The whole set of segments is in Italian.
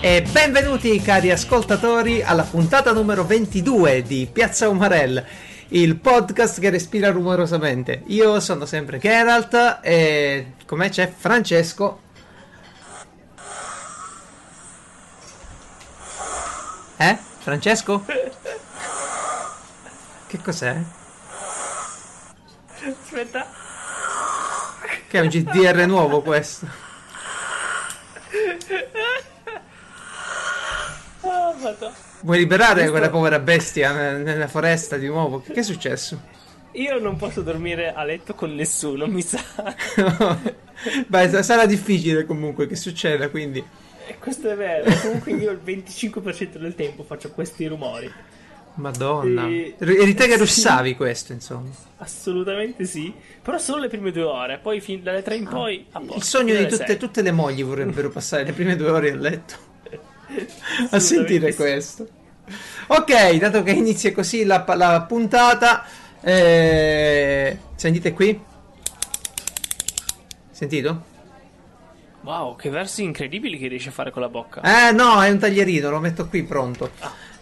E benvenuti cari ascoltatori alla puntata numero 22 di Piazza Umarell, il podcast che respira rumorosamente. Io sono sempre Geralt e con me c'è Francesco. Eh? Francesco? Che cos'è? Aspetta. Che è un GDR nuovo questo? Oh. Vuoi liberare Questo- quella povera bestia ne- nella foresta di nuovo? Che è successo? Io non posso dormire a letto con nessuno, mi sa. Beh, sa- sarà difficile comunque che succeda, quindi... E questo è vero. Comunque io il 25% del tempo faccio questi rumori. Madonna. Sì. Eri te che Sì. russavi questo, insomma. Assolutamente sì. Però solo le prime due ore. Poi fin dalle tre in poi. a posto. Il sogno di tutte, tutte le mogli vorrebbero passare le prime due ore a letto a sentire sì. questo. Ok, dato che inizia così la, la puntata, eh, sentite qui? Sentito? Wow, che versi incredibili che riesci a fare con la bocca. Eh no, è un taglierino, lo metto qui pronto.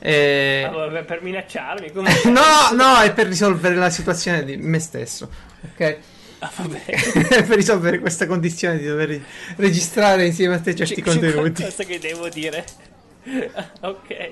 Eh, Allora, per minacciarmi. Come... no, no, è per risolvere la situazione di me stesso. Ok? Ah, per risolvere questa condizione di dover registrare insieme a te certi c'è contenuti. qualcosa che devo dire. ok.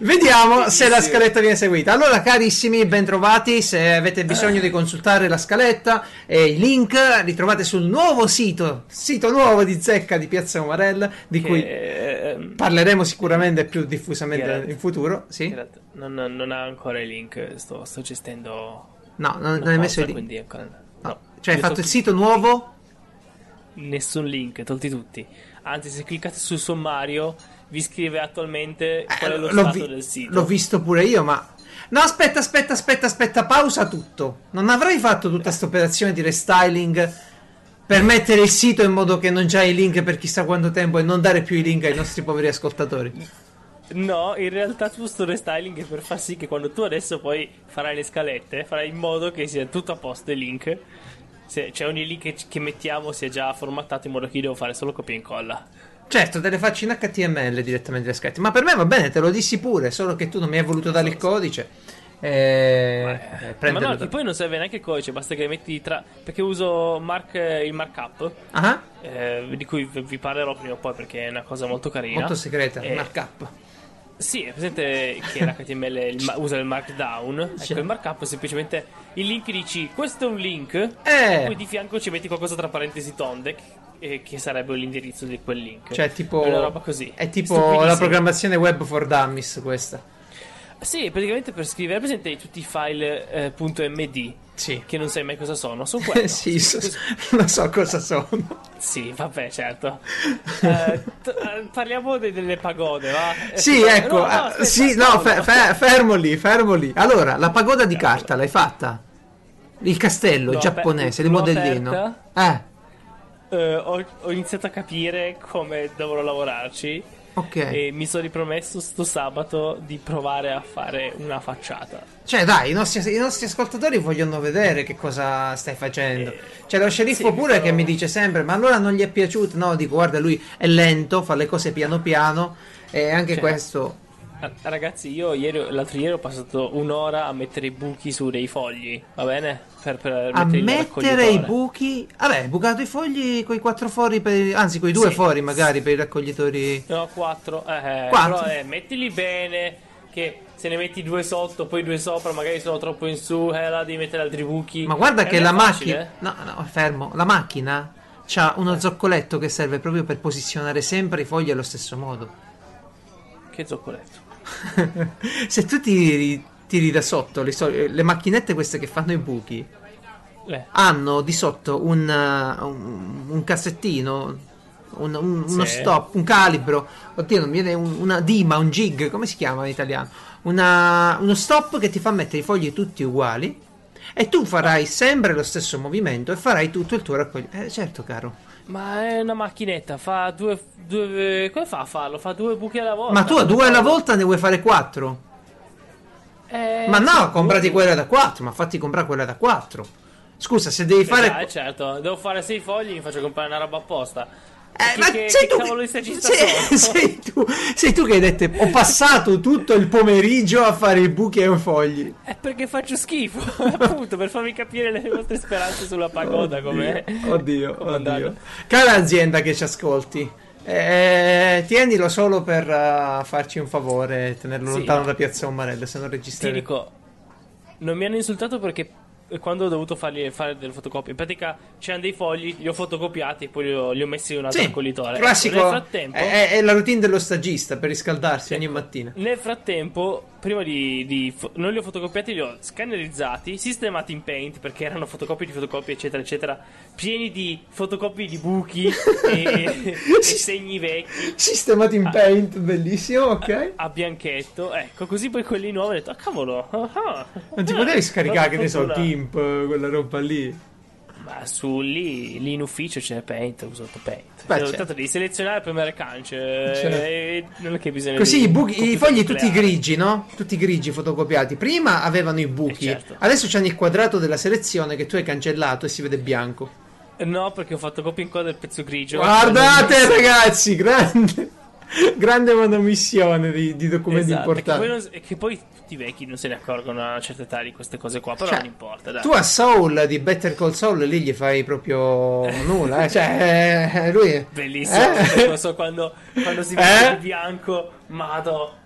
Vediamo se la scaletta viene seguita. Allora, carissimi, bentrovati. Se avete bisogno di consultare la scaletta e i link, li trovate sul nuovo sito, sito nuovo di Zecca di Piazza Umarell, di cui Che, ehm, parleremo sicuramente più diffusamente Geralt. in futuro. Sì? Geralt, Non, non ha ancora i link, sto, sto gestendo. No, non, non hai messo i link. ancora. No, No. Cioè, hai fatto sto- il sito nuovo? Nessun link, tolti tutti. Anzi, se cliccate sul sommario, vi scrive attualmente qual è lo Eh, stato vi- del sito. l'ho visto pure io, ma. No, aspetta, aspetta, aspetta, aspetta, pausa tutto. Non avrei fatto tutta questa operazione di restyling per mettere il sito in modo che non c'hai i link per chissà quanto tempo e non dare più i link ai nostri poveri ascoltatori. No, in realtà sto restyling è per far sì che quando tu adesso poi farai le scalette, farai in modo che sia tutto a posto i link. Se, cioè ogni link che, che mettiamo sia già formattato in modo che io devo fare solo copia e incolla. Certo, te le faccio in HTML direttamente le scritte. Ma per me va bene, te lo dissi pure, solo che tu non mi hai voluto dare il codice. E... eh, Ma prenderlo no, che poi non serve neanche il codice, basta che metti tra. Perché uso Mark, il markup, Ah, eh, di cui vi parlerò prima o poi perché è una cosa molto carina. molto segreta, Eh, markup. Sì, è presente che l'HTML il ma- usa il markdown. Ecco, il markup è semplicemente il link dici questo è un link, Eh. poi di fianco ci metti qualcosa tra parentesi tonde, che, che sarebbe l'indirizzo di quel link. Cioè, tipo. È una roba così. È tipo la programmazione web for dummies, questa. Sì, praticamente per scrivere, presente tutti i file eh, .md, Sì. che non sai mai cosa sono, sono quello. sì, so- non so cosa sono. Sì, vabbè, certo. Eh, t- eh, parliamo de- delle pagode, va? Eh, Sì, no, ecco, no, ah, aspetta, sì, no, fe- fe- fermo lì, fermo lì. Allora, la pagoda di carta l'hai fatta? Il castello L'ho giapponese, il modellino. Eh, Eh, ho, ho iniziato a capire come dovrò lavorarci ok. e mi sono ripromesso sto sabato di provare a fare una facciata. Cioè, dai, i nostri, i nostri ascoltatori vogliono vedere che cosa stai facendo. Eh, C'è lo sceriffo sì, pure però- che mi dice sempre: Ma allora non gli è piaciuto? No, dico, guarda, lui è lento, fa le cose piano piano. E anche Cioè, questo. Ragazzi, io ieri, l'altro ieri ho passato un'ora a mettere i buchi su dei fogli, va bene? Per, per A mettere i buchi. Vabbè, hai bucato i fogli con i quattro fori, per, anzi, con i due Sì. fori magari per i raccoglitori. No, quattro. Eh, eh, Quattro. Però eh, mettili bene. Che se ne metti due sotto, poi due sopra, magari sono troppo in su. Eh, là devi mettere altri buchi. Ma guarda Eh, che la macchina. No, no, fermo. La macchina c'ha uno zoccoletto che serve proprio per posizionare sempre i fogli allo stesso modo. eh. Che zoccoletto. Se tu tiri, tiri da sotto le, so- le macchinette queste che fanno i buchi Eh, hanno di sotto un, uh, un, un cassettino, un- un- uno Sì. stop, un calibro. Oddio, non mi viene un- una dima, un jig, come si chiama in italiano? Una- uno stop che ti fa mettere i fogli tutti uguali. E tu farai sempre lo stesso movimento e farai tutto il tuo raccoglimento. Eh, certo, caro. Ma è una macchinetta, fa due, due. Come fa a farlo? Fa due buchi alla volta. Ma tu a due alla volta ne vuoi fare quattro? Eh, Ma no, comprati boh. quella da 4, ma fatti comprare quella da 4. Scusa, se devi fare... Eh, certo, devo fare sei fogli, mi faccio comprare una roba apposta. Eh, ma che, sei che tu sei, sei tu, sei tu che hai detto ho passato tutto il pomeriggio a fare i buchi e i fogli. È perché faccio schifo, appunto, per farvi capire le vostre speranze sulla pagoda com'è. Oddio, andare. oddio. Cara azienda che ci ascolti, eh, tienilo solo per eh, farci un favore, tenerlo Sì, lontano no. da Piazza Umarella, se non Ti dico, non mi hanno insultato perché quando ho dovuto fargli fare delle fotocopie, in pratica c'erano dei fogli, li ho fotocopiati, poi li ho, li ho messi in un altro Sì, raccoglitore. Ecco, classico, nel frattempo, è, è la routine dello stagista per riscaldarsi ogni mattina. Nel frattempo, prima di, di non li ho fotocopiati, li ho scannerizzati, sistemati in Paint perché erano fotocopie di fotocopie, eccetera, eccetera, pieni di fotocopie di buchi e, e segni vecchi. Sistemato in paint, bellissimo, ok. A bianchetto, ecco, così poi quelli nuovi ho detto, ah cavolo, ah, ah, Non ti ah, potevi scaricare, che ne so. Gimp, quella roba lì. Ma su lì, lì in ufficio c'è Paint, ho usato Paint. Beh, Cioè, certo. Tanto devi selezionare e premere cance. eh, e non è che bisogna Così di i, buchi- i fogli tutti grigi, no? Tutti grigi fotocopiati. Prima avevano i buchi, Eh, certo. adesso c'hanno il quadrato della selezione che tu hai cancellato e si vede bianco. No, perché ho fatto copia e incolla del pezzo grigio. Guardate ragazzi, grande, grande manomissione di, di documenti Esatto, che, importanti. poi non- che poi tutti i vecchi non se ne accorgono a una certa età di queste cose qua, però Cioè, non importa, dai. Tu a Soul di Better Call Saul lì gli fai proprio nulla, eh? cioè eh, lui è... Bellissimo, Eh? non so quando, quando si Eh? vede di bianco, mado.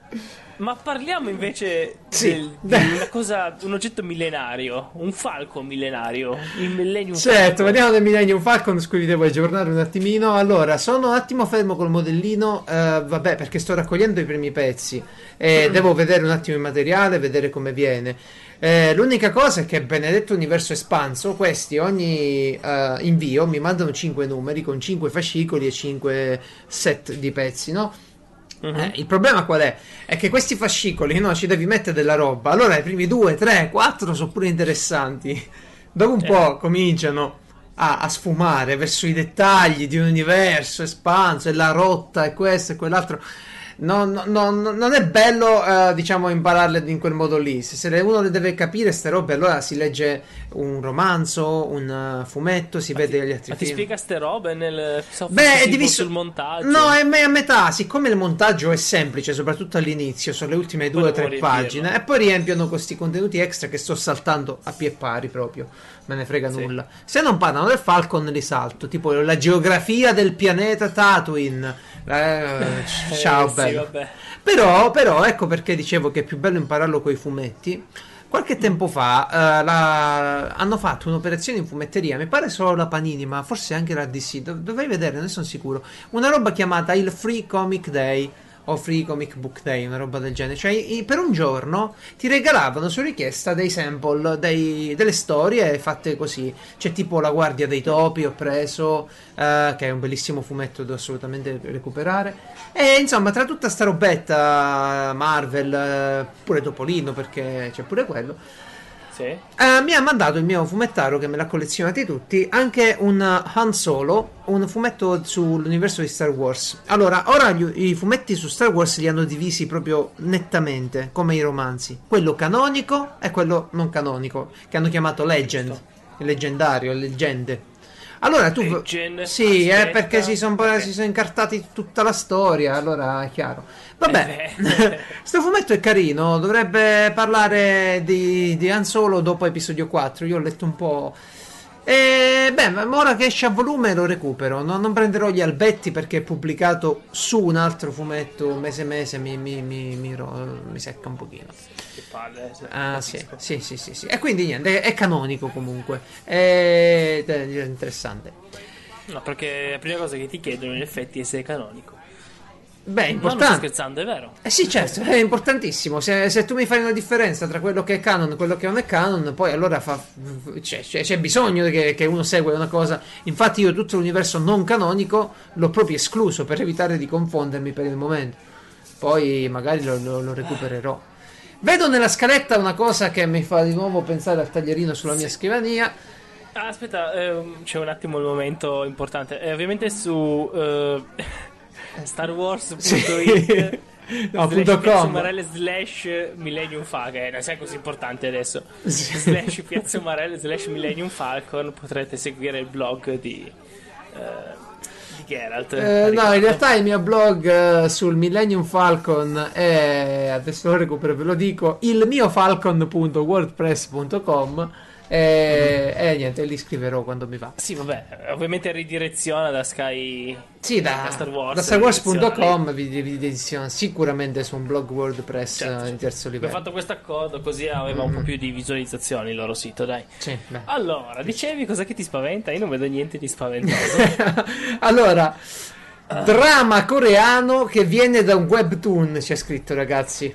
Ma parliamo invece Sì. del- di una cosa, un oggetto millenario, un falco millenario, il Millennium Certo, Falcon. vediamo del Millennium Falcon su cui vi devo aggiornare un attimino. Allora, sono un attimo fermo col modellino, eh, vabbè, perché sto raccogliendo i primi pezzi e devo vedere un attimo il materiale, vedere come viene. Eh, l'unica cosa è che Benedetto Universo Espanso, questi ogni eh, invio mi mandano 5 numeri con 5 fascicoli e 5 set di pezzi, no? Mhm. Eh, il problema qual è? È che questi fascicoli, no, ci devi mettere della roba. Allora i primi due, tre, quattro sono pure interessanti. Dopo un Eh. po' cominciano a, a sfumare verso i dettagli di un universo espanso e la rotta e questo e quell'altro. No, no, no, no, non è bello, eh, diciamo, impararle in quel modo lì. Se, se uno le deve capire, ste robe, allora si legge un romanzo, un eh, fumetto, si vede gli altri Ma ti film. spiega ste robe nel Beh, è diviso sul montaggio? No, è me- a metà. Siccome il montaggio è semplice, soprattutto all'inizio, sono le ultime due o tre pagine, e poi riempiono questi contenuti extra che sto saltando a pie pari proprio. Me ne frega Sì. nulla. Se non parlano del Falcon, li salto. Tipo la geografia del pianeta Tatooine. Eh, Eh, ciao, sì, bello. vabbè. Però, però, ecco perché dicevo che è più bello impararlo coi fumetti. Qualche tempo fa eh, la- hanno fatto un'operazione in fumetteria, mi pare solo la Panini, ma forse anche la DC, dov- dovrei vedere, non sono sicuro. Una roba chiamata il Free Comic Day o Free Comic Book Day, una roba del genere. Cioè, per un giorno ti regalavano su richiesta dei sample, dei- delle storie fatte così. C'è tipo La Guardia dei Topi, ho preso, eh, che è un bellissimo fumetto da assolutamente recuperare. E insomma, tra tutta sta robetta Marvel, eh, pure Topolino, perché c'è pure quello. Sì. eh, mi ha mandato il mio fumettaro che me l'ha collezionati tutti. Anche un uh, Han Solo, un fumetto sull'universo di Star Wars. Allora, ora gli- i fumetti su Star Wars li hanno divisi proprio nettamente, come i romanzi: quello canonico e quello non canonico, che hanno chiamato Legend, il leggendario, leggende. Allora tu. Legend, sì, eh, aspetta, perché si sono sono incartati tutta la storia, allora è chiaro. Vabbè, Eh beh. sto fumetto è carino, dovrebbe parlare di, di Han Solo dopo episodio 4, io ho letto un po'... E beh, ma ora che esce a volume lo recupero, no- non prenderò gli albetti perché è pubblicato su un altro fumetto mese mese, mi, mi, mi, mi mi secca un pochino. Che palle. sì, Ah, sì, sì, sì, sì, sì. E quindi niente, è, canonico comunque, è, è interessante. No, perché la prima cosa che ti chiedono in effetti è se è canonico. Beh, è Ma non sto importante. scherzando, è vero. Eh sì, certo, è importantissimo. Se, se tu mi fai una differenza tra quello che è canon e quello che non è canon, poi allora fa, c'è, c'è- c'è bisogno che, che uno segua una cosa. Infatti, io tutto l'universo non canonico l'ho proprio escluso per evitare di confondermi per il momento. Poi magari lo, lo- lo recupererò. Vedo nella scaletta una cosa che mi fa di nuovo pensare al taglierino sulla mia scrivania. Ah, aspetta, ehm, c'è un attimo il momento importante. Eh, ovviamente su eh, StarWars.it. No, slash Piazza com. Umarelle slash Millennium Falcon, eh, non sai così importante adesso. Sì. Slash Piazza Umarelle slash Millennium Falcon potrete seguire il blog di, eh, di Geralt. Eh, no, in realtà il mio blog eh, sul Millennium Falcon è adesso lo recupero, ve lo dico, il mio falcon.wordpress.com e, e niente, li scriverò quando mi va. Sì, vabbè, ovviamente ridireziona da Sky Sì, da, da Star Wars. da StarWars.com vi, vi direziono sicuramente su un blog WordPress Certo, eh, in terzo livello. Abbiamo fatto questo accordo così aveva un po' più di visualizzazioni il loro sito, dai. Sì. Allora, dicevi cosa che ti spaventa? Io non vedo niente di spaventoso. allora, drama coreano che viene da un webtoon, c'è scritto ragazzi.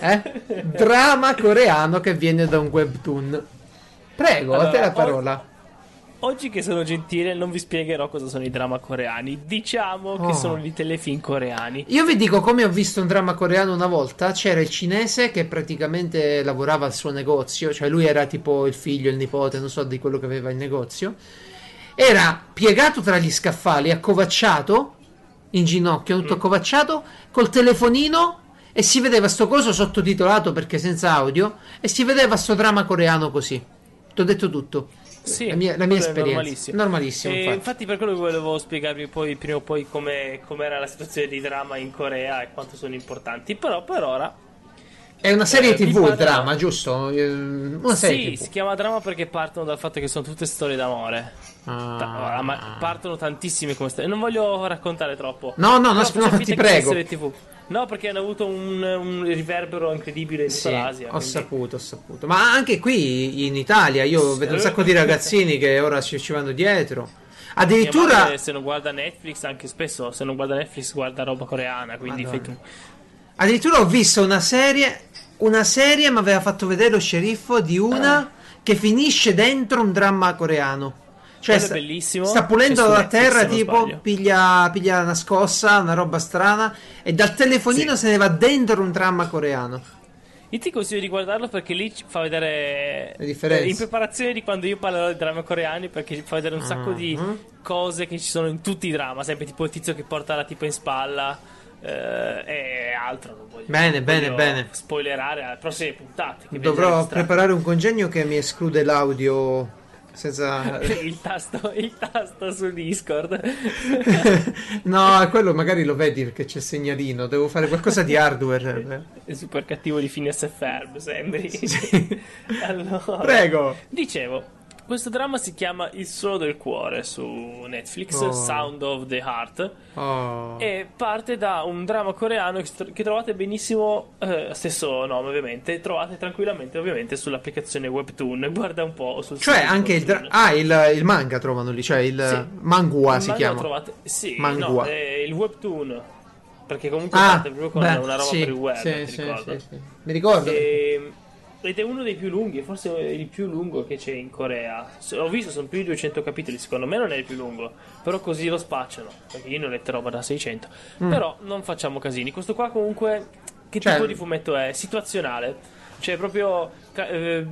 Eh? Drama coreano che viene da un webtoon. Prego, a te Allora, la parola. Oggi che sono gentile non vi spiegherò cosa sono i drama coreani. Diciamo Oh. che sono i telefilm coreani. Io vi dico come ho visto un dramma coreano una volta. C'era il cinese che praticamente lavorava al suo negozio, cioè lui era tipo il figlio, il nipote, non so di quello che aveva il negozio. Era piegato tra gli scaffali, accovacciato in ginocchio, tutto accovacciato, col telefonino e si vedeva sto coso sottotitolato perché senza audio e si vedeva sto dramma coreano così. Ti ho detto tutto. Sì, La mia- la mia esperienza. Normalissimo. Normalissimo, infatti. infatti. per quello che volevo spiegarvi poi prima o poi come era la situazione di drama in Corea e quanto sono importanti. Però per ora È una serie Eh, TV il parlo- dramma, giusto? Eh, Una serie sì, TV. si chiama drama perché partono dal fatto che sono tutte storie d'amore. Ah. Ma partono tantissime come storie. Non voglio raccontare troppo. No, no, no, no, finta ti prego. No, perché hanno avuto un, un riverbero incredibile in Sì, tutta l'Asia. ho quindi- saputo, ho saputo. Ma anche qui in Italia io vedo un sacco di ragazzini che ora ci, ci vanno dietro. Addirittura madre, se non guarda Netflix, anche spesso se non guarda Netflix guarda roba coreana, quindi. Addirittura ho visto una serie. Una serie mi aveva fatto vedere lo sceriffo di una che finisce dentro un dramma coreano. Cioè, sta, bellissimo. sta pulendo È su la Netflix, terra, tipo, piglia, piglia una scossa, una roba strana. E dal telefonino Sì. se ne va dentro un dramma coreano. Io ti consiglio di guardarlo perché lì ci fa vedere Le differenze. eh, in preparazione di quando io parlerò di drammi coreani perché ci fa vedere un sacco di Mhm. cose che ci sono in tutti i dramma, sempre tipo il tizio che porta la tipa in spalla eh, e altro. Non voglio, Bene, non bene, voglio bene. Spoilerare alle prossime puntate. Dovrò preparare un congegno che mi esclude l'audio senza... il tasto, il tasto su Discord. no, quello magari lo vedi perché c'è il segnalino. Devo fare qualcosa di hardware. È super cattivo di Phineas e Ferb, sembri. Sì. allora, Prego. Dicevo, questo dramma si chiama Il suono del cuore su Netflix, Oh. Sound of the Heart, Oh. e parte da un dramma coreano che, trovate benissimo, eh, stesso nome ovviamente, trovate tranquillamente ovviamente sull'applicazione Webtoon, guarda un po' sul Cioè, anche il, dra- ah, il, il manga trovano lì, cioè il Sì. mangua Il si chiama. trovate, sì, Mangua. no, è il Webtoon, perché comunque Ah, parte proprio con beh, una roba sì, per il web, sì. Mi ricordo. E- ed è uno dei più lunghi, forse il più lungo che c'è in Corea. Ho visto, sono più di 200 capitoli. Secondo me non è il più lungo, però così lo spacciano. Perché io ne ho letto roba da 600. Però non facciamo casini. Questo qua, comunque, che Mm. Cioè- tipo di fumetto è? Situazionale, cioè proprio. eh,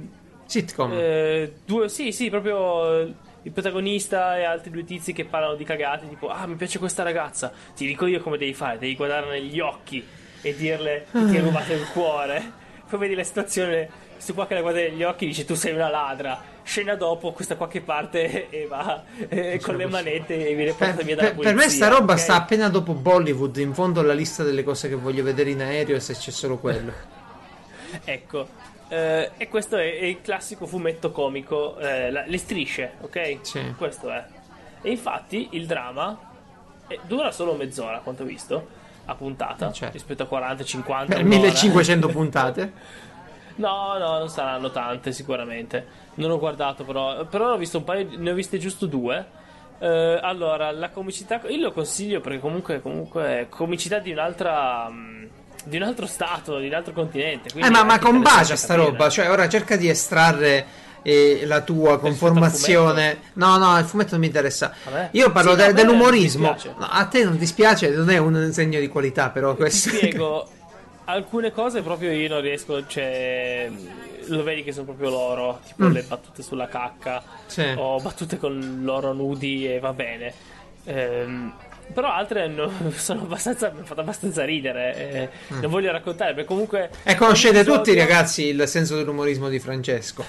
Sitcom. eh, due, sì, sì, proprio eh, il protagonista e altri due tizi che parlano di cagate, tipo, ah, mi piace questa ragazza, ti dico io come devi fare, devi guardarla negli occhi e dirle che ti ha rubato il cuore. Poi vedi la situazione, questo qua che la guarda negli occhi dice tu sei una ladra. Scena dopo, questa qua che parte e va eh, con le manette e viene Per, portata via dalla per- polizia. per me sta roba ok? sta appena dopo Bollywood, in fondo alla lista delle cose che voglio vedere in aereo se c'è solo quello. Ecco, eh, e questo è, è il classico fumetto comico, eh, la- le strisce, ok? Sì. Questo è. E infatti il dramma eh, dura solo mezz'ora, a quanto ho visto, a puntata, Eh, certo. rispetto a 40, 50, Per un'ora. 1500 puntate. No, no, non saranno tante sicuramente. Non ho guardato però, però ho visto un paio, ne ho viste giusto due. Eh, allora, la comicità, io lo consiglio perché comunque, comunque è comicità di un'altra... mm, Di un altro stato, di un altro continente. Eh, ma, ma combacia sta roba. Cioè, ora cerca di estrarre eh, la tua conformazione. No, no, il fumetto non mi interessa. Vabbè. Io parlo Sì, de- dell'umorismo. No, a te non dispiace, non è un segno di qualità, però Ti questo. spiego, alcune cose proprio io non riesco, cioè, lo vedi che sono proprio loro, tipo Mm. le battute sulla cacca, Sì. o battute con loro nudi e va bene. Ehm, Però altre hanno, sono abbastanza, mi hanno fatto abbastanza ridere. eh, Non voglio raccontare, perché comunque. E conoscete ogni tutti, episodio- ragazzi, il senso dell'umorismo di Francesco.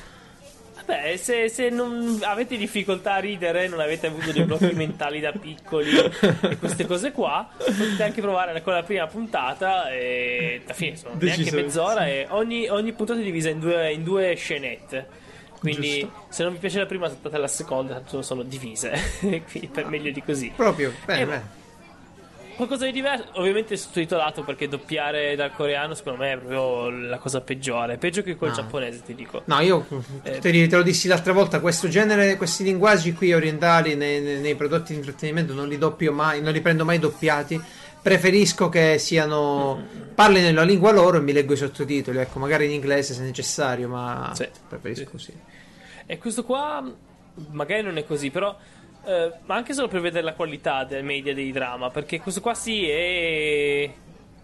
Beh, se, se non avete difficoltà a ridere, non avete avuto dei blocchi mentali da piccoli e queste cose qua, potete anche provare con la prima puntata. E alla fine sono neanche Decisamente. mezz'ora. E ogni, ogni puntata è divisa in due, in due scenette. Quindi, Giusto. se non vi piace la prima, saltate la seconda, tanto sono divise. Quindi, per meglio di così. Proprio, bene, bene. Qualcosa di diverso, ovviamente sottotitolato perché doppiare dal coreano secondo me è proprio la cosa peggiore. Peggio che col No. giapponese, ti dico. No, io Eh. te, lo dissi l'altra volta, questo genere, questi linguaggi qui orientali nei, nei- prodotti di intrattenimento non li doppio mai, non li prendo mai doppiati. Preferisco che siano parlino la lingua loro e mi leggo i sottotitoli, ecco, magari in inglese se necessario, ma Sì. preferisco così. E questo qua magari non è così, però eh, ma anche solo per vedere la qualità del media dei drama, perché questo qua sì è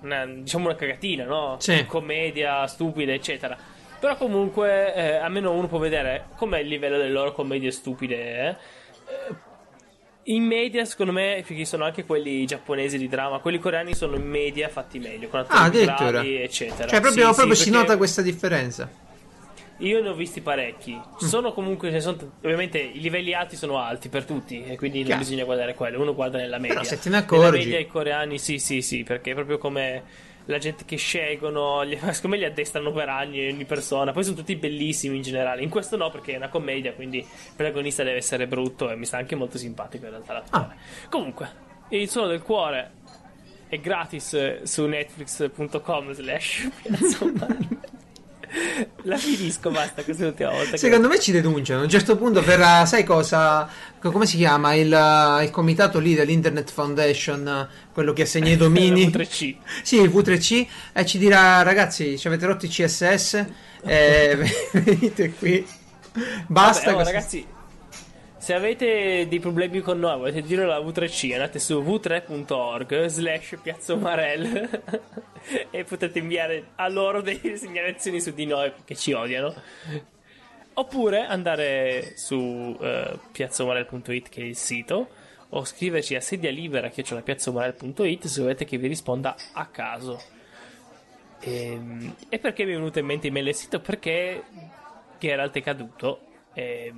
una, diciamo una cagatina, no? Sì. Commedia stupida, eccetera. Però comunque eh, almeno uno può vedere com'è il livello delle loro commedie stupide. eh. Eh, In media, secondo me, perché sono anche quelli giapponesi di drama, quelli coreani sono in media fatti meglio, con attori Ah, bravi, eccetera. Cioè, proprio, Sì, sì, proprio si perché- nota questa differenza. Io ne ho visti parecchi. Mm. Sono comunque, ne sono ovviamente i livelli alti sono alti per tutti e quindi non Chiaro. bisogna guardare quello, uno guarda nella media. Però se te ne Nella accorgi. media i coreani sì, sì, sì, perché è proprio come la gente che scelgono, gli, secondo me li addestrano per anni ogni persona, poi sono tutti bellissimi in generale. In questo no perché è una commedia, quindi il protagonista deve essere brutto e mi sta anche molto simpatico in realtà l'attore. Ah. Comunque, il suono del cuore è gratis su netflix.com slash. La finisco, basta, questa è l'ultima volta. che- Secondo me ci denunciano. A un certo punto verrà, sai cosa? co- Come si chiama? Il, il comitato lì dell'Internet Foundation, quello che assegna i domini. La V3C. Sì, il V3C. E ci dirà, ragazzi, ci avete rotto i CSS? Eh, venite qui. Basta. Vabbè, oh, ragazzi, se avete dei problemi con noi, volete dire la V3C, andate su v3.org slash Piazza Umarell e potete inviare a loro delle segnalazioni su di noi che ci odiano. Oppure andare su eh, piazzaumarell.it che è il sito o scriverci a sedia libera piazzaumarell.it se volete che vi risponda a caso. Ehm, E, perché mi è venuto in mente email del sito? Perché Geralt è caduto e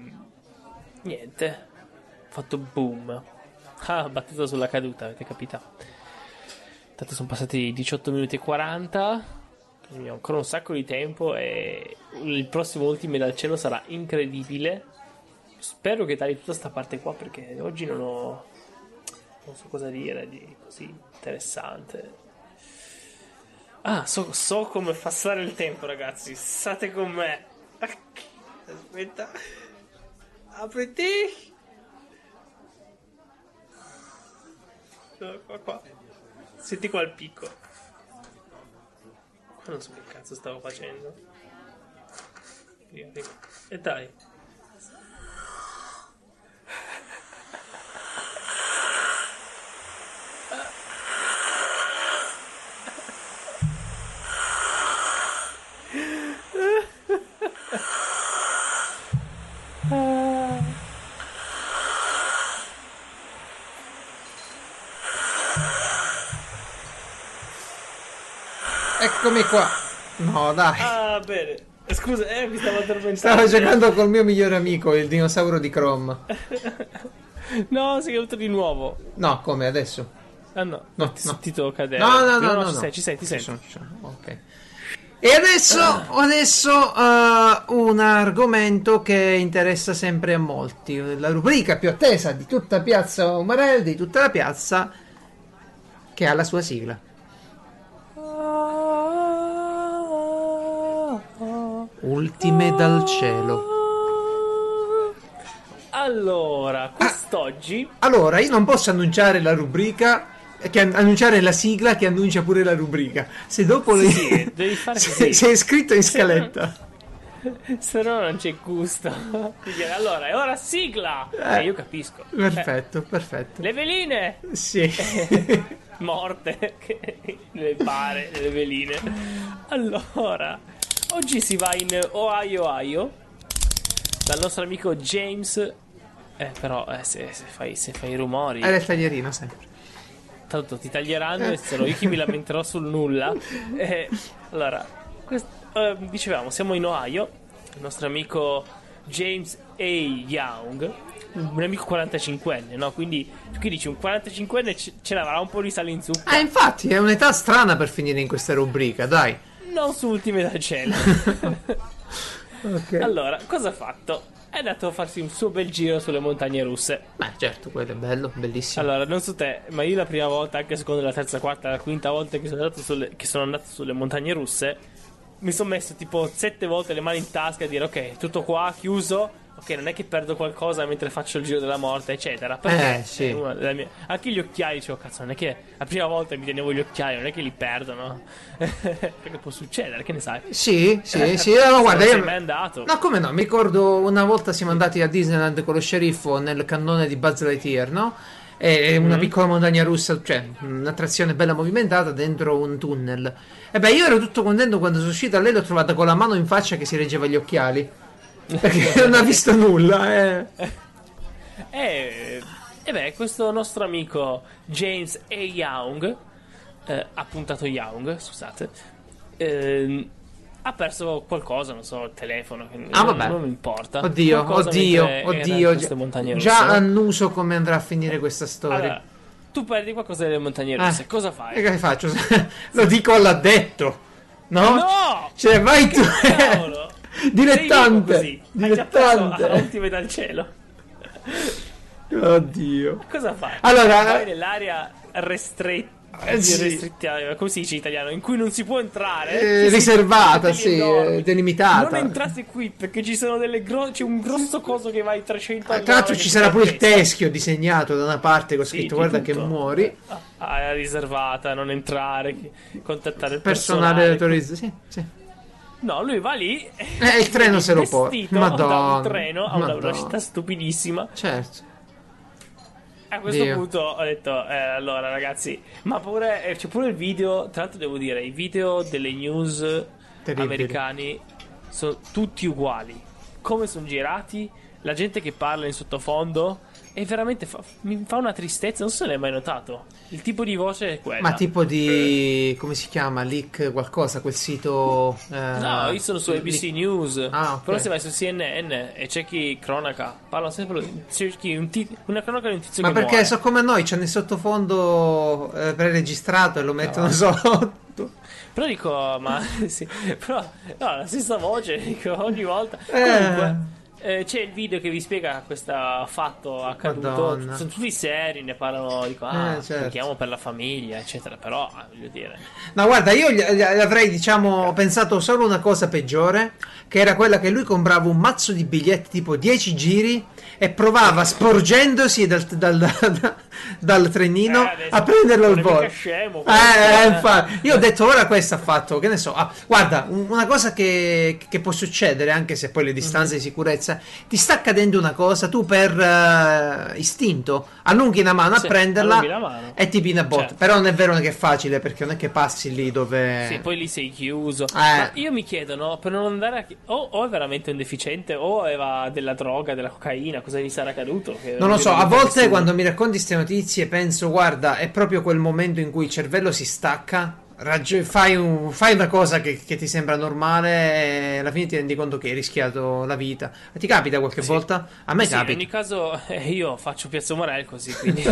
niente, ha fatto boom. Ah, battuto sulla caduta, avete capito? Tanto sono passati 18 minuti e 40. Quindi ho ancora un sacco di tempo e il prossimo Ultime dal cielo sarà incredibile. Spero che tagli tutta sta parte qua perché oggi non ho non so cosa dire di così interessante. Ah, so, so come passare il tempo, ragazzi. State con me. Aspetta. Apriti. No, qua, qua. Senti qua il picco. Qua non so che cazzo stavo facendo. E dai. Qua. No, dai. Ah, bene. Scusa, eh, mi stavo addormentando. Stavo giocando col mio migliore amico, il dinosauro di Chrome. No, sei caduto di nuovo. No, come adesso? Ah no, No, ti no. sentito cadere. No, no, no, no, ci no. sei, ci sei, ti Ci sento. sono, ci. Ok. E adesso, adesso eh, un argomento che interessa sempre a molti, la rubrica più attesa di tutta Piazza Umarell, di tutta la piazza, che ha la sua sigla. Ultime dal cielo. Allora, quest'oggi Allora, io non posso annunciare la rubrica, che an- annunciare la sigla che annuncia pure la rubrica. Se dopo le- Sì, devi fare se, così. se è scritto in scaletta. Se no non c'è gusto. Allora, è ora sigla! Eh. Eh, io capisco. Perfetto, perfetto. Eh, le veline Sì. morte nelle bare, nelle veline. Allora, oggi si va in Ohio, Ohio dal nostro amico James. Eh, però, eh, se, se fai, se fai i rumori. È il taglierino sempre. tanto ti taglieranno e sarò io che mi lamenterò sul nulla. Eh, allora, quest- eh, dicevamo, siamo in Ohio, il nostro amico James A. Young, un amico 45enne, no? Quindi tu che dici un 45enne ce, ce l'avrà un po' di sale in zucca. Ah, infatti, è un'età strana per finire in questa rubrica, dai. Non su Ultime dal cielo. Ok. allora, cosa ha fatto? È andato a farsi un suo bel giro sulle montagne russe. Beh, certo, quello è bello, bellissimo. Allora, non so te, ma io la prima volta, anche secondo la terza, quarta, la quinta volta che sono andato sulle, che sono andato sulle montagne russe, mi sono messo tipo sette volte le mani in tasca a dire ok, tutto qua, chiuso. Ok, non è che perdo qualcosa mentre faccio il giro della morte, eccetera. Perché Eh, sì. è mie- Anche gli occhiali, dicevo, cazzo, non è che la prima volta mi tenevo gli occhiali, non è che li perdo, no? Perché può succedere, che ne sai? Sì, sì, sì. No, guarda, io... mai andato. No, come no? Mi ricordo una volta siamo andati a Disneyland con lo sceriffo nel cannone di Buzz Lightyear, no? E una Mhm. piccola montagna russa, cioè un'attrazione bella movimentata dentro un tunnel. E beh, io ero tutto contento quando sono uscita. Lei l'ho trovata con la mano in faccia che si reggeva gli occhiali. Perché non ha visto nulla, eh. E, e beh, questo nostro amico James A. Young, eh, ha puntato Young, scusate, ehm, ha perso qualcosa, non so, il telefono, Ah, non, vabbè. non mi importa. Oddio, Qualcosa oddio, oddio. russe. Già annuso come andrà a finire questa storia. Allora, tu perdi qualcosa delle montagne Eh. russe, cosa fai? E che faccio? Lo dico all'addetto. No? No! Cioè, vai tu. Dilettante. Così. Dilettante. a ultime dal cielo. Oddio. Cosa fai? Allora- vai nell'area restretta. Eh, sì. come si dice in italiano? In cui non si può entrare. Eh, riservata, sì, enormi. eh, delimitata. Non entrate qui perché ci sono delle gro- c'è un grosso coso che vai 300 Ah, Tra l'altro ci sarà pure il teschio disegnato da una parte con Sì, scritto di guarda tutto. che muori. Ah, è riservata, non entrare, contattare il Personale personale. autorizzato. Sì, sì. No, lui va lì. Eh, il treno se lo porta. Madonna, un treno a una velocità stupidissima. Certo. A questo Dio. punto ho detto, eh, allora ragazzi, ma pure, eh, c'è pure il video, tra l'altro devo dire, i video delle news Terribili. americani sono tutti uguali. Come sono girati, la gente che parla in sottofondo, e veramente fa- mi fa una tristezza, non so se l'hai mai notato. Il tipo di voce è quella. Ma tipo di come si chiama? Leak qualcosa, quel sito eh, No, io sono su ABC Leak- News. Ah, ok. Però se vai su CNN e cerchi cronaca, parlano sempre. Cerchi un ti- una cronaca di un tizio Ma perché muore. so come noi c'hanno il sottofondo eh, preregistrato e lo mettono sotto. Però dico, ma sì, però no, la stessa voce dico ogni volta. Eh. Comunque, eh, c'è il video che vi spiega questo fatto accaduto. Madonna. Sono tutti seri, ne parlano. Dico, ah, Eh, certo. per la famiglia, eccetera. Però, ah, voglio dire, No, guarda, io gli, gli avrei, diciamo, pensato solo una cosa peggiore, che era quella che lui comprava un mazzo di biglietti tipo 10 giri e provava sporgendosi dal, dal- dal- dal trenino Eh, adesso a prenderlo al volo. scemo, Eh, eh, infatti. Io ho detto ora questo ha fatto, che ne so. ah, guarda, un- una cosa che, che può succedere, anche se poi le distanze di sicurezza, ti sta accadendo una cosa, tu per eh, istinto allunghi la mano Sì, a prenderla mano. e ti pina a botta. Certo. Però non è vero che è facile perché non è che passi lì dove. Sì, poi lì sei chiuso. Eh. Ma io mi chiedo, no, per non andare a. O, o è veramente un deficiente, o aveva della droga, della cocaina, cosa gli sarà caduto? Non lo so, a volte nessuno. quando mi racconti queste notizie penso, guarda, è proprio quel momento in cui il cervello si stacca, raggi- fai, un- fai una cosa che, che ti sembra normale e alla fine ti rendi conto che hai rischiato la vita. Ti capita qualche Sì. volta? A me Sì, in capita. ogni caso eh, io faccio Piazza Morel così, quindi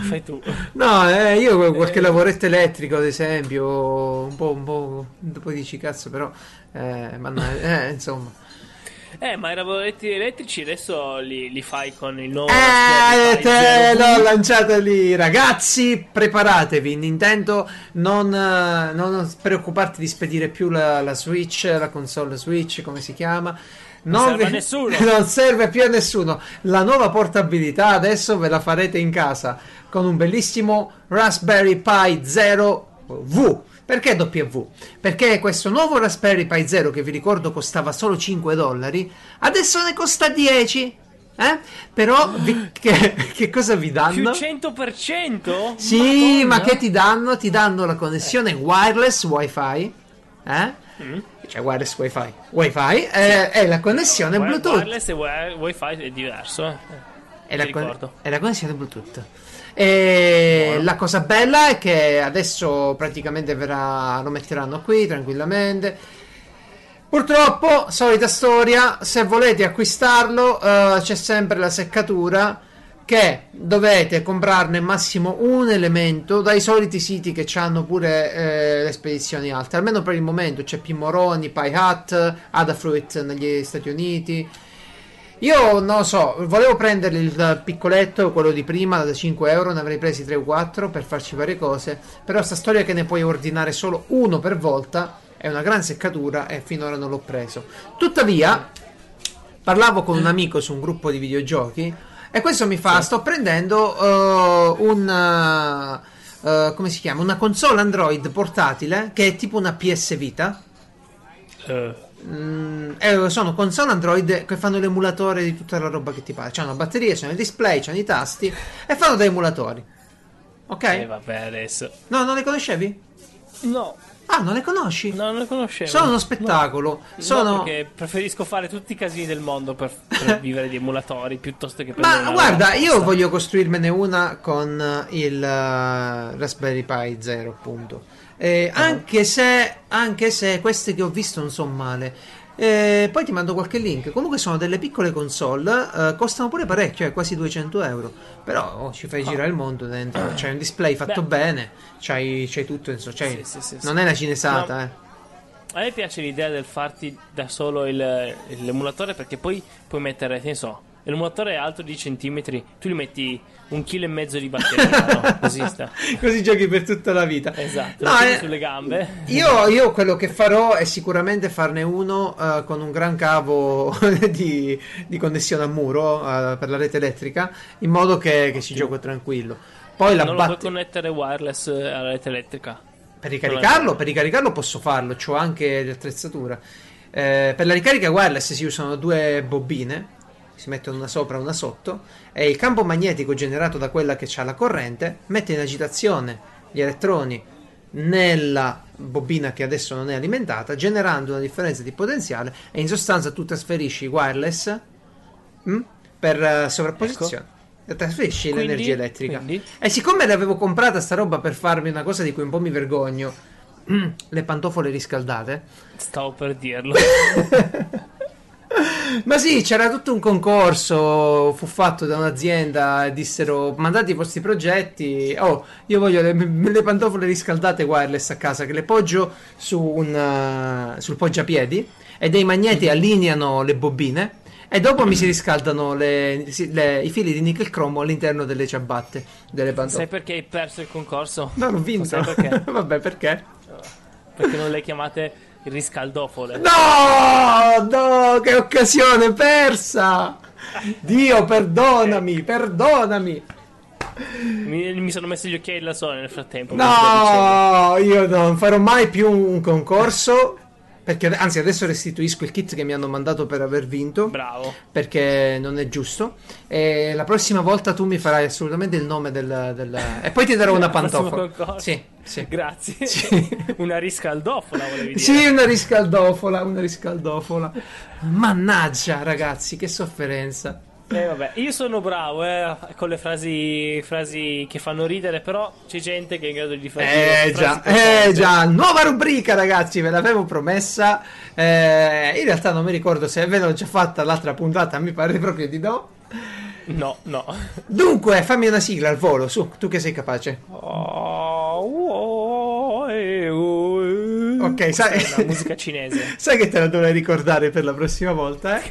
fai tu. No, eh, io qualche lavoretto elettrico, ad esempio, un po', un po', poi dici cazzo, però, eh, mannaggia, eh, insomma. Eh, ma i lavoretti elettrici adesso li, li fai con il nuovo Eh, Pi te l'ho V. lanciata lì, ragazzi. Preparatevi. Nintendo, non, eh, non preoccuparti di spedire più la, la Switch, la console Switch, come si chiama. Non serve vi- a nessuno. non serve più a nessuno. La nuova portabilità adesso ve la farete in casa con un bellissimo Raspberry Pi Zero V. Perché W? Perché questo nuovo Raspberry Pi Zero, che vi ricordo costava solo 5 dollari, adesso ne costa 10. Eh? Però vi- che, che cosa vi Più danno? 100%? Sì, ma Madonna. che ti danno? Ti danno la connessione wireless WiFi. Eh? Mm. Cioè wireless WiFi. WiFi eh, è la connessione Bluetooth. Wireless e wi- Wi-Fi è diverso. eh. E la, con- ricordo. e la connessione Bluetooth. E la cosa bella è che adesso praticamente verrà, lo metteranno qui tranquillamente. Purtroppo, solita storia, se volete acquistarlo eh, c'è sempre la seccatura che dovete comprarne massimo un elemento dai soliti siti che hanno pure eh, le spedizioni alte. Almeno per il momento c'è P. Moroni, Pi Hut, Adafruit negli Stati Uniti. Io non lo so, volevo prendere il piccoletto, quello di prima, da 5 euro, ne avrei presi 3 o 4 per farci varie cose. Però sta storia che ne puoi ordinare solo uno per volta è una gran seccatura e finora non l'ho preso. Tuttavia, parlavo con un amico su un gruppo di videogiochi e questo mi fa, sto prendendo eh, un... eh, come si chiama? Una console Android portatile che è tipo una PS Vita. Eh, Mm, eh, sono console Android che fanno l'emulatore di tutta la roba che ti pare. C'hanno batterie, c'hanno il display, c'hanno i tasti e fanno da emulatori. Ok? eh, vabbè, adesso. No, non le conoscevi? No, Ah, non le conosci? no, non le conoscevo. Sono uno spettacolo. No, Sono. no, perché preferisco fare tutti i casini del mondo per, per vivere di emulatori piuttosto che prendere Ma una guarda, io voglio costruirmene una con il eh, Raspberry Pi 0, appunto. Eh, Ah. anche, se, anche se queste che ho visto non sono male. Eh, poi ti mando qualche link. Comunque sono delle piccole console, eh, costano pure parecchio, eh, quasi 200 euro. Però oh, ci fai girare il mondo dentro. C'hai un display fatto Ah. Beh. bene, c'hai, c'hai tutto. Insomma, c'hai- Sì, sì, sì, non è una cinesata, No. eh. A me piace l'idea del farti da solo il- l'emulatore perché poi puoi mettere, che ne so, l'emulatore è alto 10 centimetri, tu gli metti un chilo e mezzo di batteria, no? Così sta. Così giochi per tutta la vita. Esatto, No, eh, sulle gambe. Io, io quello che farò è sicuramente farne uno eh, con un gran cavo di, di connessione a muro eh, per la rete elettrica, in modo che, che ci gioco tranquillo. Poi la non lo puoi batte- connettere wireless eh, alla rete elettrica. per ricaricarlo, per ricaricarlo posso farlo, ho anche l'attrezzatura. Eh, per la ricarica wireless si usano due bobine, si mettono una sopra e una sotto, e il campo magnetico generato da quella che ha la corrente mette in agitazione gli elettroni nella bobina che adesso non è alimentata, generando una differenza di potenziale e in sostanza tu trasferisci wireless mm, per eh, sovrapposizione. E Trasferisci Quindi- l'energia elettrica. quindi? E siccome l'avevo comprata sta roba per farmi una cosa di cui un po' mi vergogno, le pantofole riscaldate. Stavo per dirlo. Ma sì, c'era tutto un concorso, fu fatto da un'azienda, dissero mandate i vostri progetti. Oh, io voglio le, le pantofole riscaldate wireless a casa che le poggio su un, eh, sul poggiapiedi e dei magneti allineano le bobine e dopo mi si riscaldano le- le- i fili di nickel cromo all'interno delle ciabatte delle pantofole. Sai perché hai perso il concorso? No, l'ho vinto. Sai perché? Vabbè, perché? Perché non le chiamate riscaldofole. No, no, che occasione persa! Dio, perdonami, perdonami. Mi, mi sono messo gli occhiali da sole nel frattempo. No, io non farò mai più un concorso. Perché, anzi, adesso restituisco il kit che mi hanno mandato per aver vinto. Bravo. Perché non è giusto. E la prossima volta tu mi farai assolutamente il nome del. del- E poi ti darò una pantofola. Sì, sì. Grazie. Sì. Una riscaldofola volevi dire. Sì, una riscaldofola, una riscaldofola. Mannaggia, ragazzi, che sofferenza. Eh, vabbè, io sono bravo eh, con le frasi, frasi che fanno ridere, però c'è gente che è in grado di fare Eh già, eh già, nuova rubrica ragazzi, ve l'avevo promessa. Eh, in realtà non mi ricordo se ve l'ho già fatta l'altra puntata, mi pare proprio di no. No, no. Dunque, fammi una sigla al volo, su, tu che sei capace. Ok, sai- è musica cinese. Sai che te la dovrei ricordare per la prossima volta, eh?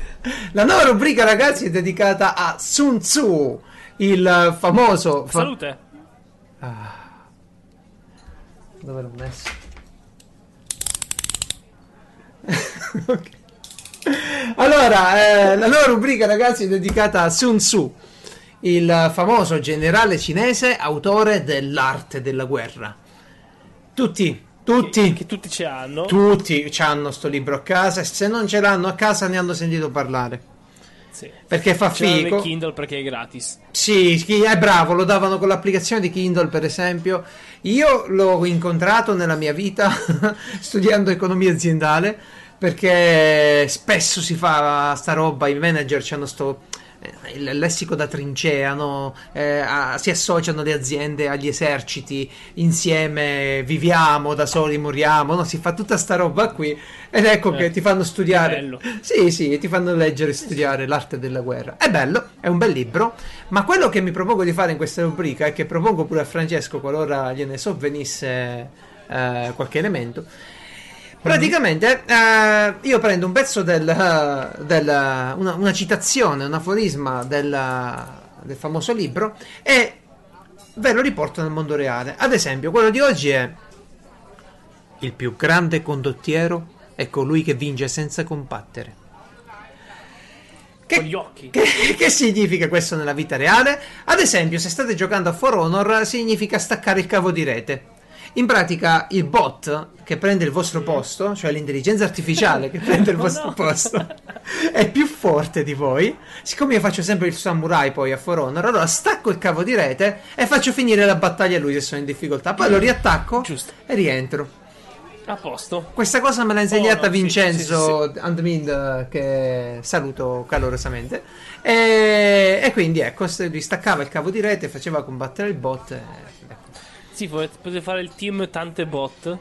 La nuova rubrica ragazzi è dedicata a Sun Tzu, il famoso... fa- Salute. Dove l'ho messo? Ok. Allora, eh, la nuova rubrica, ragazzi, è dedicata a Sun Tzu, il famoso generale cinese, autore dell'arte della guerra. Tutti, tutti, Che tutti ce hanno. tutti hanno sto libro a casa e se non ce l'hanno a casa ne hanno sentito parlare. Sì. Perché fa Ce l'hanno figo. Kindle perché è gratis. Sì, è bravo, lo davano con l'applicazione di Kindle, per esempio. Io l'ho incontrato nella mia vita studiando economia aziendale perché spesso si fa sta roba, i manager hanno sto il lessico da trincea, no? Eh, a- si associano le aziende agli eserciti, insieme viviamo, da soli moriamo, no? Si fa tutta sta roba qui ed ecco Eh, che ti fanno studiare. Sì, sì, ti fanno leggere e studiare l'arte della guerra. È bello, è un bel libro, ma quello che mi propongo di fare in questa rubrica e che propongo pure a Francesco qualora gliene sovvenisse eh, qualche elemento. Praticamente eh, io prendo un pezzo del, del- una, una citazione, un aforisma del, del famoso libro e ve lo riporto nel mondo reale. Ad esempio, quello di oggi è il più grande condottiero è colui che vince senza combattere. Con gli occhi. Che, che significa questo nella vita reale? Ad esempio, se state giocando a For Honor, significa staccare il cavo di rete. In pratica, il bot che prende il vostro posto, cioè l'intelligenza artificiale che prende il Oh, vostro no. posto, è più forte di voi. Siccome io faccio sempre il samurai poi a For Honor, allora stacco il cavo di rete e faccio finire la battaglia a lui se sono in difficoltà. Poi lo riattacco Giusto. e rientro. A posto. Questa cosa me l'ha insegnata Oh, no, sì, Vincenzo Andmind, eh, che saluto calorosamente. E, e quindi ecco, lui staccava il cavo di rete, faceva combattere il bot. e-. Sì, potete fare il team tante bot.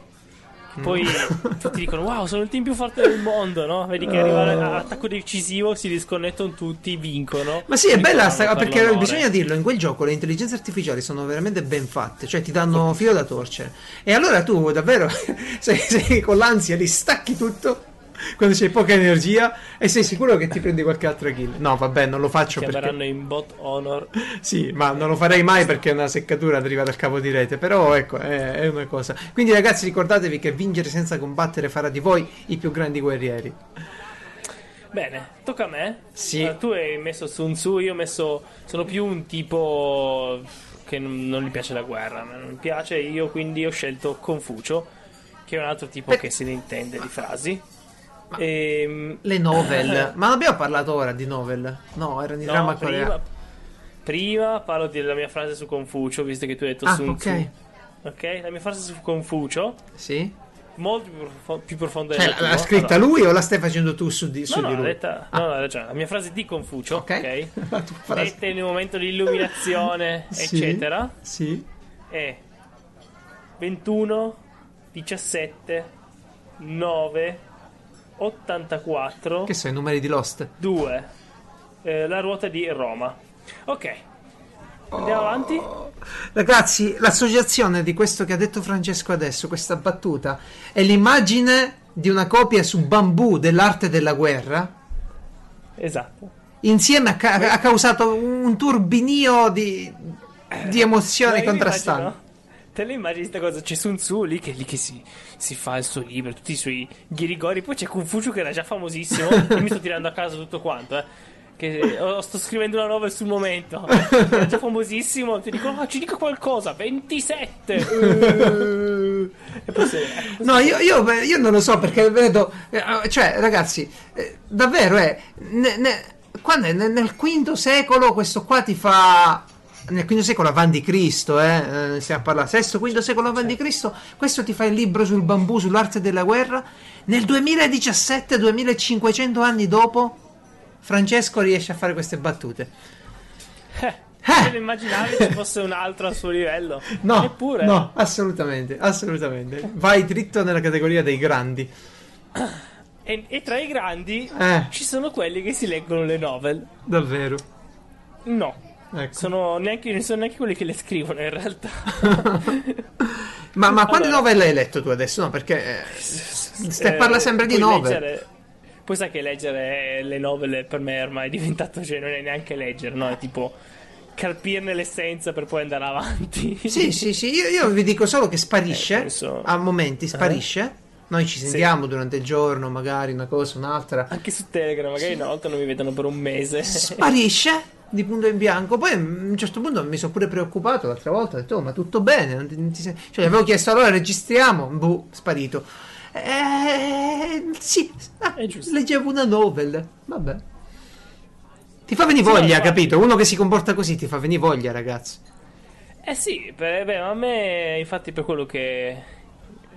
Poi Mm. tutti dicono: Wow, sono il team più forte del mondo, no? Vedi che arriva l'attacco decisivo, si disconnettono tutti, vincono. Ma sì, è bella sta, per perché l'onore. bisogna dirlo, in quel gioco le intelligenze artificiali sono veramente ben fatte, cioè ti danno filo da torcere. E allora tu davvero sei, sei con l'ansia li stacchi tutto quando c'hai poca energia e sei sicuro che ti prendi qualche altra kill. No, vabbè, non lo faccio perché Chiameranno in bot honor. Sì, ma non lo farei mai perché è una seccatura deriva dal cavo di rete. Però ecco, è, è una cosa. Quindi, ragazzi, ricordatevi che vincere senza combattere farà di voi i più grandi guerrieri. Bene, tocca a me. Sì. Eh, tu hai messo Sun Tzu, io ho messo. Sono più un tipo che non, gli piace la guerra. Non mi piace, io quindi ho scelto Confucio, che è un altro tipo Per- che se ne intende di frasi. Ehm, Le novel. ma non abbiamo parlato ora di novel. No, erano di no, dramma prima, coreano. prima parlo della mia frase su Confucio, visto che tu hai detto Ah, Sun ok. Tzu. Ok, la mia frase su Confucio, Sì? molto più, profo- più profonda Cioè, della l'ha tua. scritta Allora, lui o la stai facendo tu su di, su No, di no, l'ha lui? detta, Ah. no, no, ragione. La mia frase di Confucio, Ok. ok? La tua frase. Dette nel momento di illuminazione, Sì, eccetera, Sì. è 21, 17, 9, 84, Che sono i numeri di Lost? 2. Eh, la ruota di Roma. Ok. Andiamo avanti? Ragazzi, l'associazione di questo che ha detto Francesco adesso, questa battuta, è l'immagine di una copia su bambù dell'arte della guerra. Esatto. Insieme ha, ca- ha causato un turbinio di, di emozioni Ma io contrastanti. Te le immagini questa cosa? C'è Sun Tzu lì che, lì che si, si fa il suo libro, tutti i suoi ghirigori. Poi c'è Confucio che era già famosissimo. Io mi sto tirando a casa tutto quanto, eh. Che oh, sto scrivendo una novel sul momento. Era già famosissimo. Ti dico, ah, ci dico qualcosa. 27. Uh. e poi se- ecco, No, io, io- io non lo so perché vedo, eh, cioè, ragazzi, eh, davvero è. ne- ne- quando è nel, nel V secolo questo qua ti fa. Nel V secolo avanti Cristo, eh, eh, stiamo a parlare, sesto, quinto secolo avanti Cristo, questo ti fa il libro sul bambù, sull'arte della guerra. Nel 2017, 2500 anni dopo, Francesco riesce a fare queste battute. Eh, Eh. se immaginavi ci fosse un altro al suo livello. No, Eppure. no, assolutamente, assolutamente. Vai dritto nella categoria dei grandi. E, e tra i grandi Eh, ci sono quelli che si leggono le novel. davvero. No. Ecco. Sono neanche, non sono neanche quelli che le scrivono in realtà. Ma, ma quante Allora- novelle hai letto tu adesso? No, perché eh, Eh, parla sempre di novelle. leggere- Poi sai che leggere le novelle per me ormai è diventato, cioè non è neanche leggere, no? È tipo carpirne l'essenza per poi andare avanti. Sì, sì, sì, io, io vi dico solo che sparisce, Eh, penso- a momenti sparisce. Noi ci sentiamo durante il giorno, magari una cosa, un'altra. Anche su Telegram, magari una volta non mi vedono per un mese. Sparisce di punto in bianco. Poi mm, a un certo punto mi sono pure preoccupato l'altra volta. Ho detto, oh, ma tutto bene? Non ti- non ti sei-" Cioè, gli avevo chiesto allora registriamo. Boh, sparito. Eh, sì, ah, leggevo una novel. Vabbè. Ti fa venire Sì, voglia, infatti. capito? Uno che si comporta così ti fa venire voglia, ragazzi. Eh sì, per- beh, a me infatti per quello che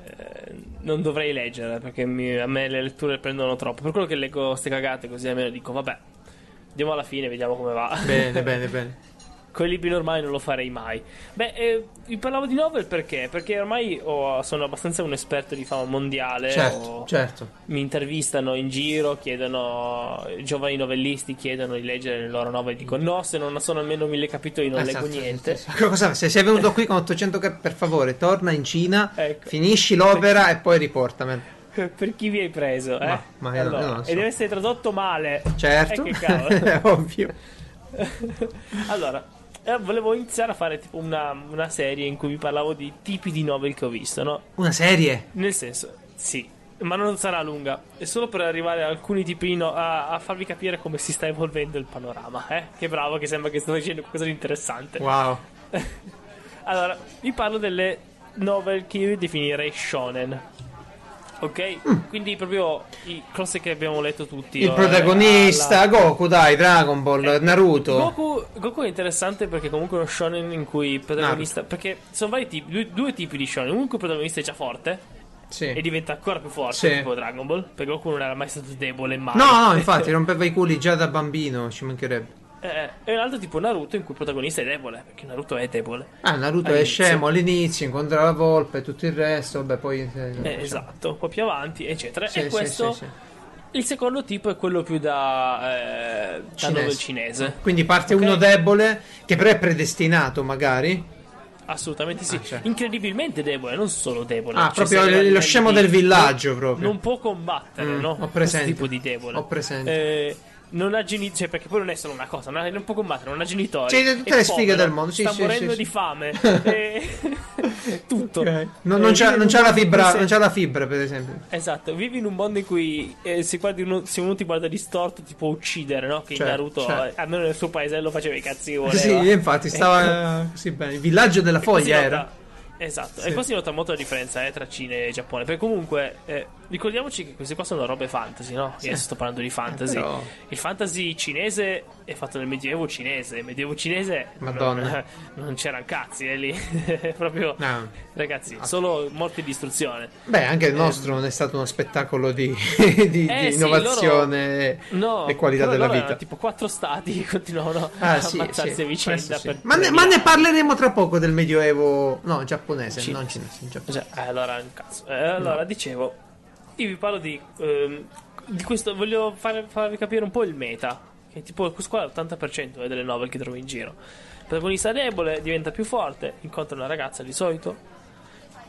eh, non dovrei leggere, perché mi- a me le letture prendono troppo. Per quello che leggo ste cagate così almeno dico, vabbè, Andiamo alla fine, vediamo come va. Bene, bene, bene. Con i libri normali non lo farei mai. Beh, eh, vi parlavo di novel perché? Perché ormai ho- sono abbastanza un esperto di fama mondiale. Certo, certo. Mi intervistano in giro, chiedono, giovani novellisti chiedono di leggere le loro novel. Dico no, se non sono almeno mille capitoli non Esatto, leggo niente. esatto. Cosa, se sei venuto qui con 800 cap- per favore, torna in Cina, Ecco. finisci l'opera e poi riportamelo. per chi vi hai preso, eh? Ma- ma io- Allora, io non lo so. E deve essere tradotto male. Certo, Eh, che cavolo. è ovvio. allora, eh, volevo iniziare a fare tipo una, una serie in cui vi parlavo di tipi di novel che ho visto, no? Una serie? Nel senso, sì, ma non sarà lunga. È solo per arrivare a alcuni tipi no- a, a farvi capire come si sta evolvendo il panorama, eh? Che bravo, che sembra che sto facendo qualcosa di interessante. Wow. Allora, vi parlo delle novel che io definirei shonen. Ok? Quindi proprio i cose che abbiamo letto tutti. Mm. Il eh, protagonista, alla- Goku, dai, Dragon Ball, Eh, Naruto. Goku, Goku è interessante perché comunque è uno shonen in cui il protagonista. Perché sono vari tipi, due, due tipi di shonen. Uno in cui il protagonista è già forte Sì. e diventa ancora più forte, Sì. tipo Dragon Ball. Perché Goku non era mai stato debole mai. No, no, infatti rompeva i culi già da bambino, ci mancherebbe. Eh, e un altro tipo Naruto in cui il protagonista è debole. Perché Naruto è debole. Ah, Naruto è All'inizio. scemo all'inizio, incontra la volpe e tutto il resto, vabbè, poi... eh, Eh, diciamo. esatto, un po' più avanti, eccetera. Sì, e sì, questo. sì. Il secondo tipo è quello più da. Eh, da Cinese. cinese. Quindi parte Ok? uno debole, che però è predestinato magari. Assolutamente sì. Ah, certo. Incredibilmente debole, non solo debole. Ah, Cioè, proprio lo scemo del villaggio, proprio. Non può combattere, Mm, no? ho Questo presente. tipo di debole. Ho presente. Eh, non ha genitori, cioè, perché poi non è solo una cosa, non, ha- non può combattere, non ha genitori. Sì, tutte è le sfighe del mondo, sì, sta sì, morendo sì, di fame. e- Tutto. Ok. Non, Eh, non c'ha, vive in non c'ha la fibra, non c'ha la fibra, per esempio. Esatto, vivi in un mondo in cui eh, se, uno, se uno ti guarda distorto ti può uccidere, no? Che Certo, Naruto, eh, almeno nel suo paesello faceva i cazzi voleva. Sì, infatti, stava eh, così bene. Il villaggio della foglia era. Esatto, Sì. e qua si nota molto la differenza eh, tra Cina e Giappone. Perché comunque eh, ricordiamoci che queste qua sono robe fantasy, no? Io adesso sto parlando di fantasy. Eh, però- Il fantasy cinese è fatto nel medioevo cinese. Il medioevo cinese Madonna. non, non c'erano cazzi eh, lì. Proprio No. ragazzi, solo morte e distruzione. Beh, anche il nostro non è stato uno spettacolo di, di- Eh, di sì, innovazione No, e qualità della loro vita. erano tipo quattro stati continuavano Ah, a sì, ammazzarsi sì, vicenda. sì. ma, ne, ma ne parleremo tra poco del medioevo no giapponese Cinese. non cinese giapponese. Cioè, eh, allora, cazzo. Eh, allora, dicevo, io vi parlo di, ehm, di questo. Voglio fare- farvi capire un po' il meta. Che tipo, questo qua è l'80% delle novel che trovo in giro. Il protagonista debole diventa più forte, incontra una ragazza di solito.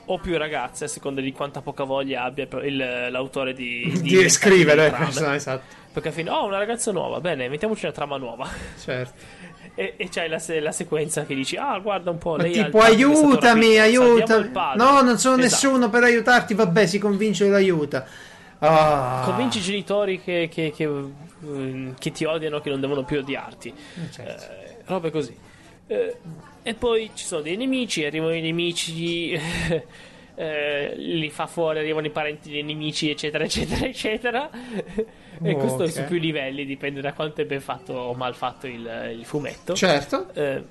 O più ragazze, a seconda di quanta poca voglia abbia il- l'autore di, di, inventare scrivere trame. esatto, esatto Perché alla fine, oh, una ragazza nuova, bene, mettiamoci una trama nuova. certo E, e c'hai la, se- la sequenza che dici: Ah, guarda un po'. ma lei tipo è aiutami aiutami padre." no non sono Esatto. nessuno per aiutarti vabbè si convince che lo aiuta ah. Convinci i genitori che, che- che, mm, che ti odiano, che non devono più odiarti. certo. Eh, robe così. Eh, e poi ci sono dei nemici, arrivano i nemici, eh, li fa fuori, arrivano i parenti dei nemici, eccetera, eccetera, eccetera. e Oh, questo ok. su più livelli, dipende da quanto è ben fatto o mal fatto il, il fumetto. certo Eh,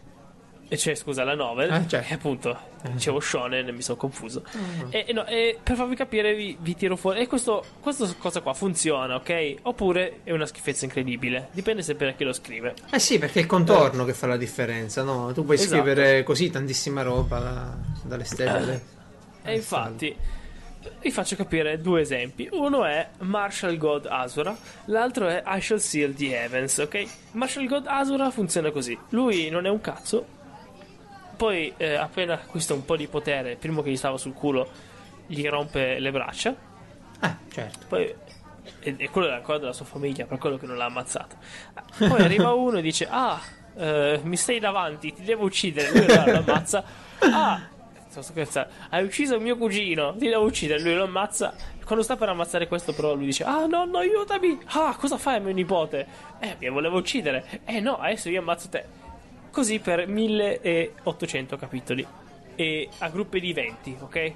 cioè, scusa, la novel. Eh, certo. E appunto, dicevo shonen, mi sono confuso. E, e no, e per farvi capire, vi, vi tiro fuori. E questo, questa cosa qua funziona, ok? Oppure è una schifezza incredibile. Dipende sempre da chi lo scrive. eh sì perché è il contorno che fa la differenza no tu puoi Esatto. scrivere così tantissima roba da- dalle stelle E infatti, vi faccio capire due esempi. Uno è Marshall God Asura, l'altro è I Shall Seal the Heavens, ok? Marshall God Asura funziona così. Lui non è un cazzo. Poi, eh, appena acquista un po' di potere, il primo che gli stava sul culo gli rompe le braccia. eh certo Poi e, e quello è ancora della sua famiglia, per quello che non l'ha ammazzato. Poi arriva uno e dice: Ah, eh, mi stai davanti, ti devo uccidere. Lui lo, ammazza. Ah, sto scherzando, hai ucciso il mio cugino, ti devo uccidere. Lui lo ammazza. Quando sta per ammazzare questo, però, lui dice: Ah, nonno, aiutami. Ah, cosa fai a mio nipote? Eh, mi volevo uccidere. Eh, no, adesso io ammazzo te. Così per 1800 capitoli. E a gruppi di 20, ok?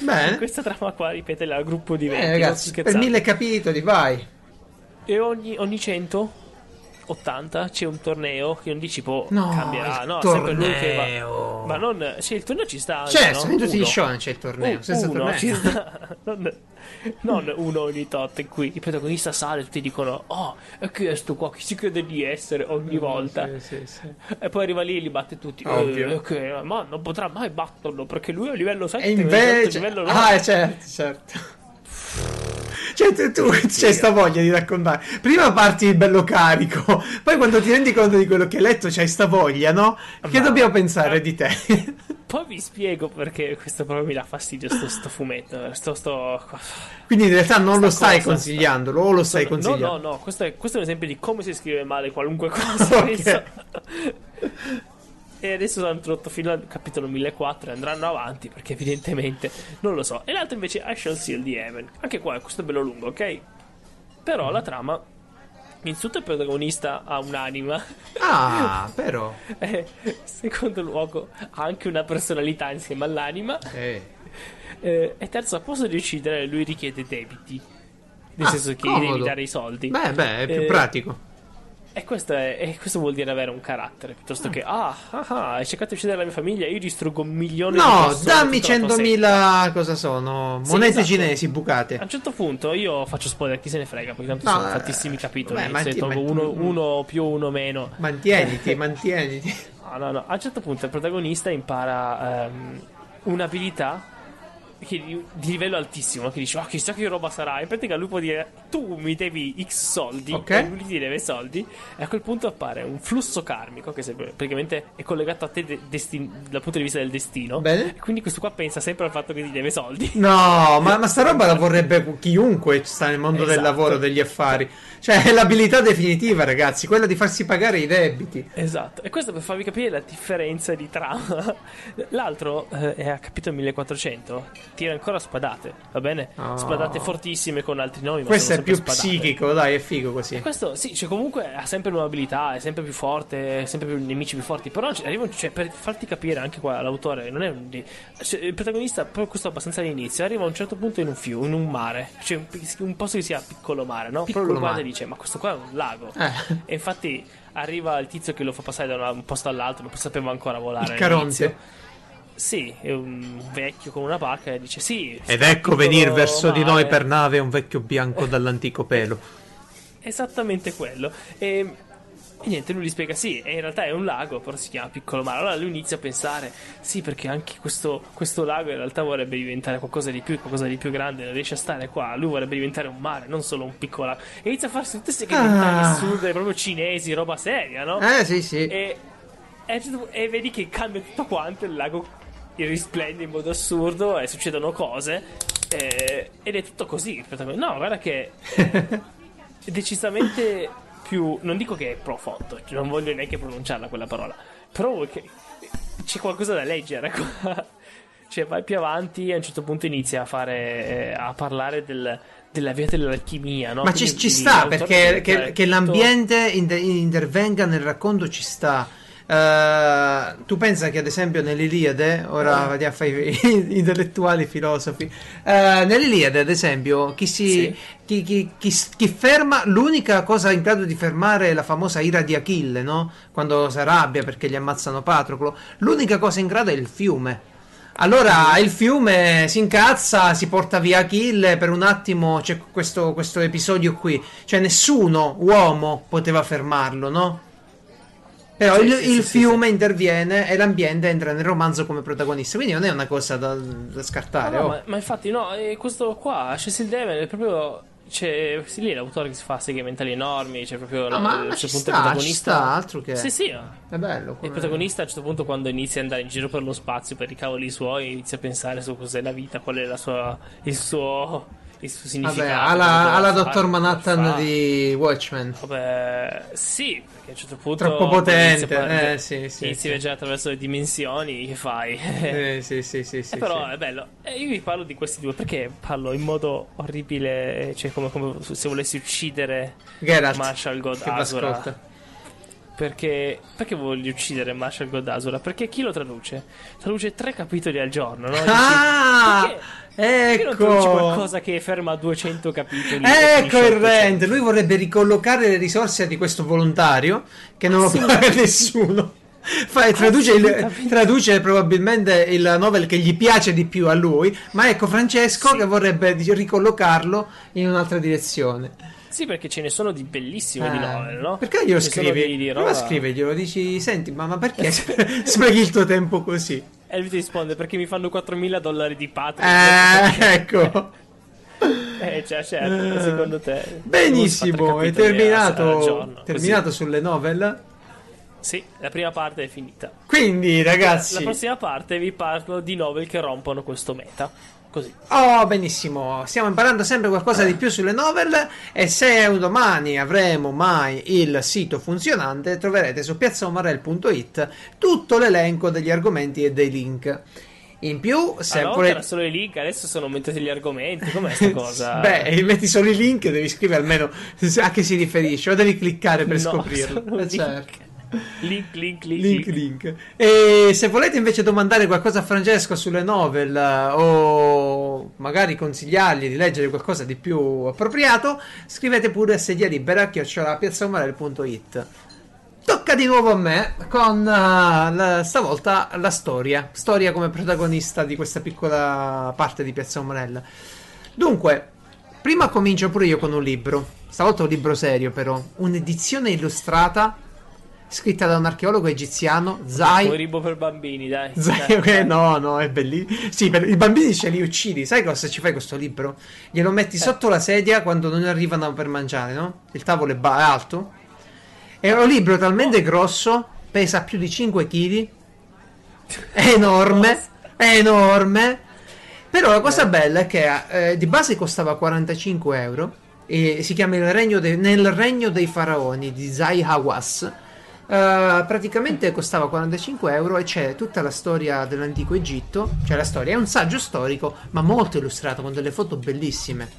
bene Questa trama qua, ripetela a gruppo di 20. eh, ragazzi per scherzando. mille capitoli vai E ogni, ogni 100 80 c'è un torneo che non dici può No, cambierà, no, sempre lui che va. torneo. Ma non, sì, il torneo ci sta. Certo, no? in tutti gli show c'è il torneo. Uh, senza uno, torneo. ci sta. Non, non uno ogni tot cui il protagonista sale tutti dicono oh è questo qua chi si crede di essere ogni volta Sì, sì, sì. e poi arriva lì e li batte tutti. Eh, ok, ma non potrà mai batterlo perché lui è a livello 7 E invece... livello Ah, certo, certo. Cioè, tu, tu c'è sta voglia di raccontare. Prima parti bello carico, poi quando ti rendi conto di quello che hai letto, c'hai sta voglia, no? Che Ma- dobbiamo pensare di te? poi vi spiego perché questo proprio mi dà fastidio sto, sto fumetto sto, sto... Quindi in realtà non Sta lo stai cosa, consigliandolo, o lo stai no, consigliando? no, no, questo è, questo è un esempio di come si scrive male qualunque cosa. Ok. E adesso hanno introdotto fino al capitolo 1004 e andranno avanti perché evidentemente non lo so. E l'altro invece I Shall Seal the Heaven. Anche qua, questo è bello lungo, ok? Però la trama, innanzitutto il protagonista ha un'anima. Ah, però. e secondo luogo ha anche una personalità insieme all'anima. Eh. Eh, e terzo, a posto di uccidere, lui richiede debiti. Nel Ah, senso che comodo. devi dare i soldi. Beh, beh, è più Eh, pratico. E questo, è- e questo vuol dire avere un carattere piuttosto che ah, ah, ah, hai cercato di uccidere la mia famiglia, io distruggo un milione di No, persone. dammi tua setta." 100.000 cosa sono? Sì, Monete esatto. cinesi bucate. A un certo punto io faccio spoiler, chi se ne frega, perché tanto No, sono eh, tantissimi capitoli. beh, ma se tolgo uno, uno più, uno meno. Mantieniti, mantieniti. No, no, no. A un certo punto il protagonista impara ehm, un'abilità che di, di livello altissimo. Che dice, oh, chissà che roba sarà. In pratica lui può dire, tu mi devi X soldi. Ok. E lui ti deve soldi. E a quel punto appare un flusso karmico che praticamente è collegato a te de- destin- dal punto di vista del destino. Bene. E quindi questo qua pensa sempre al fatto che ti deve soldi. No, ma, ma sta roba la vorrebbe chiunque sta nel mondo del Esatto. lavoro, degli affari. Cioè, è l'abilità definitiva, ragazzi, quella di farsi pagare i debiti. Esatto, e questo per farvi capire la differenza di trama. L'altro eh, è a capitolo 1400, tira ancora spadate, va bene? Oh. Spadate fortissime con altri nomi. ma Questo è più spadate. psichico, dai, è figo così. Questo sì, cioè comunque ha sempre nuove abilità, è sempre più forte, sempre più nemici più forti. Però arriva, cioè, per farti capire anche qua l'autore, non è un. cioè, il protagonista, proprio questo abbastanza all'inizio, arriva a un certo punto in un fiume, in un mare, cioè un, un posto che si chiama piccolo mare, no? Piccolo però lui guarda mare. e dice: Ma questo qua è un lago. Eh. E infatti arriva il tizio che lo fa passare da un posto all'altro, non sapeva ancora volare. Il Caronte. Sì, è un vecchio con una pacca e dice: Sì. Ed ecco venir verso di noi mare." per nave un vecchio bianco dall'antico pelo. Esattamente quello. E, e niente, lui gli spiega: sì, e in realtà è un lago, però si chiama piccolo mare. Allora lui inizia a pensare: sì, perché anche questo, questo lago in realtà vorrebbe diventare qualcosa di più, qualcosa di più grande. Non riesce a stare qua. Lui vorrebbe diventare un mare, non solo un piccolo lago. E inizia a farsi tutte queste Ah. assurde, proprio cinesi, roba seria, no? Eh, sì, sì. E, e, e vedi che cambia tutto quanto, il lago risplende in modo assurdo e succedono cose. e- ed è tutto così. No, guarda che è decisamente più. Non dico che è profondo, cioè non voglio neanche pronunciarla quella parola. Però c'è qualcosa da leggere qua. Cioè, vai più avanti e a un certo punto inizia a fare. eh, a parlare del- della via dell'alchimia, no? Ma ci, ci sta perché che, che l'ambiente inter- intervenga nel racconto ci sta. Eh, tu pensa che ad esempio nell'Iliade, ora vadiamo a fare i intellettuali filosofi, eh, nell'Iliade ad esempio chi, si, Sì. chi, chi- chi- chi ferma, l'unica cosa in grado di fermare è la famosa ira di Achille, no? quando si arrabbia perché gli ammazzano Patroclo, l'unica cosa in grado è il fiume. Allora il fiume si incazza, si porta via Achille, per un attimo c'è questo, questo episodio qui, cioè nessuno uomo poteva fermarlo, no? Però Sì, il, sì, il sì, sì, fiume interviene e l'ambiente entra nel romanzo come protagonista, quindi non è una cosa da, da scartare. No, no, oh. ma, ma infatti no, questo qua, Cecil Devon è proprio... C'è sì, lì è l'autore che si fa segmentali enormi, c'è proprio No, il- ma, il ma suo ci punto sta, ci protagonista. sta, altro che... Sì, sì, È bello. il come- protagonista a un certo punto quando inizia ad andare in giro per lo spazio per i cavoli suoi inizia a pensare su cos'è la vita, qual è la sua, il suo il suo Vabbè, significato. alla, alla Dottor Manhattan fa. di Watchmen. Vabbè, sì, perché a un certo punto Troppo potente, inizia a- eh, sì, sì, Inizi sì. a viaggiare attraverso le dimensioni, che fai? Eh, sì, sì, sì, sì, Eh, però sì. è bello. E io vi parlo di questi due perché parlo in modo orribile, cioè come, come se volessi uccidere Geralt, Marshall God che Azura. ascolta. Perché perché voglio uccidere Marshall Goddasura? Perché chi lo traduce? Traduce tre capitoli al giorno, no? Dici, Ah, perché- perché non ecco. qualcosa che ferma a 200 capitoli? Ecco il 800? rent. Lui vorrebbe ricollocare le risorse di questo volontario che non lo paga nessuno. Fa- traduce, il- traduce probabilmente il novel che gli piace di più a lui, ma ecco Francesco Sì. che vorrebbe ricollocarlo in un'altra direzione. Sì, perché ce ne sono di bellissime di Eh, novel, no? Perché glielo scrivi? di- di Prova a roba- scriverglielo, dici, senti, ma, ma perché sprechi il tuo tempo così? E lui ti risponde perché mi fanno 4.000 dollari di patria. Eh, ecco. Eh, cioè, certo, secondo te. Benissimo, è terminato, così. terminato sulle novel. Sì, la prima parte è finita. Quindi, ragazzi, La prossima parte vi parlo di novel che rompono questo meta. Così. Oh, benissimo. Stiamo imparando sempre qualcosa di più sulle novel. E se un domani avremo mai il sito funzionante, troverete su piazzaomarel.it tutto l'elenco degli argomenti e dei link. In più, se Allora era solo i link, adesso sono aumentati gli argomenti. Com'è sta cosa? Beh, metti solo i link, devi scrivere almeno a che si riferisce, o devi cliccare per No, scoprirlo. sono Eh, certo. Link, link, link, Link, link. link. E se volete invece domandare qualcosa a Francesco sulle novel eh, o magari consigliargli di leggere qualcosa di più appropriato, scrivete pure sedia libera piazzaomarel.it. Tocca di nuovo a me con eh, la- stavolta la storia. Storia come protagonista di questa piccola parte di Piazza Umarella. Dunque, prima comincio pure io con un libro. Stavolta un libro serio, però. Un'edizione illustrata scritta da un archeologo egiziano, Zai. Moribo per bambini, dai. Zai, Dai, no, no, è bellissimo. Sì, per, i bambini ce li uccidi. Sai cosa ci fai questo libro? Glielo metti sotto la sedia quando non arrivano per mangiare, no? Il tavolo è, ba- è alto. È un libro talmente grosso, pesa più di 5 kg. È enorme, è enorme. Però la cosa bella è che eh, di base costava 45 euro. E si chiama il regno de- Nel regno dei faraoni di Zai Hawass. Eh, praticamente costava 45 euro e c'è tutta la storia dell'antico Egitto. Cioè la storia è un saggio storico, ma molto illustrato con delle foto bellissime.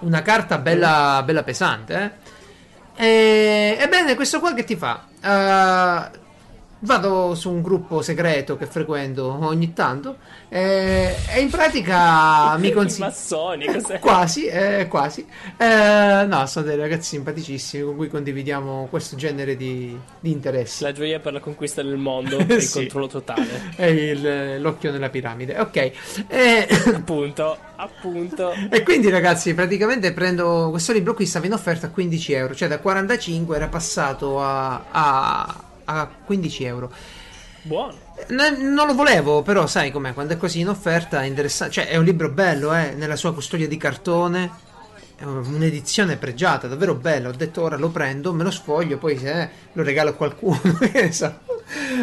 Una carta bella, bella pesante, eh. E, ebbene, questo qua che ti fa? Eh, vado su un gruppo segreto che frequento ogni tanto eh, e in pratica mi consiglio. massoni, cos'è? Quasi, eh, quasi. Eh, no, sono dei ragazzi simpaticissimi con cui condividiamo questo genere di, di interessi. La gioia per la conquista del mondo e il Sì. controllo totale. È il- l'occhio nella piramide. Ok. Eh, Appunto, appunto. E quindi ragazzi, praticamente prendo questo libro qui stava in offerta a 15 euro, cioè da 45 era passato a, a, a 15 euro. Buono. Ne- non lo volevo, però sai com'è, quando è così in offerta è interessante, cioè è un libro bello, eh, nella sua custodia di cartone, è un'edizione pregiata, davvero bella, ho detto ora lo prendo, me lo sfoglio, poi se eh, lo regalo a qualcuno.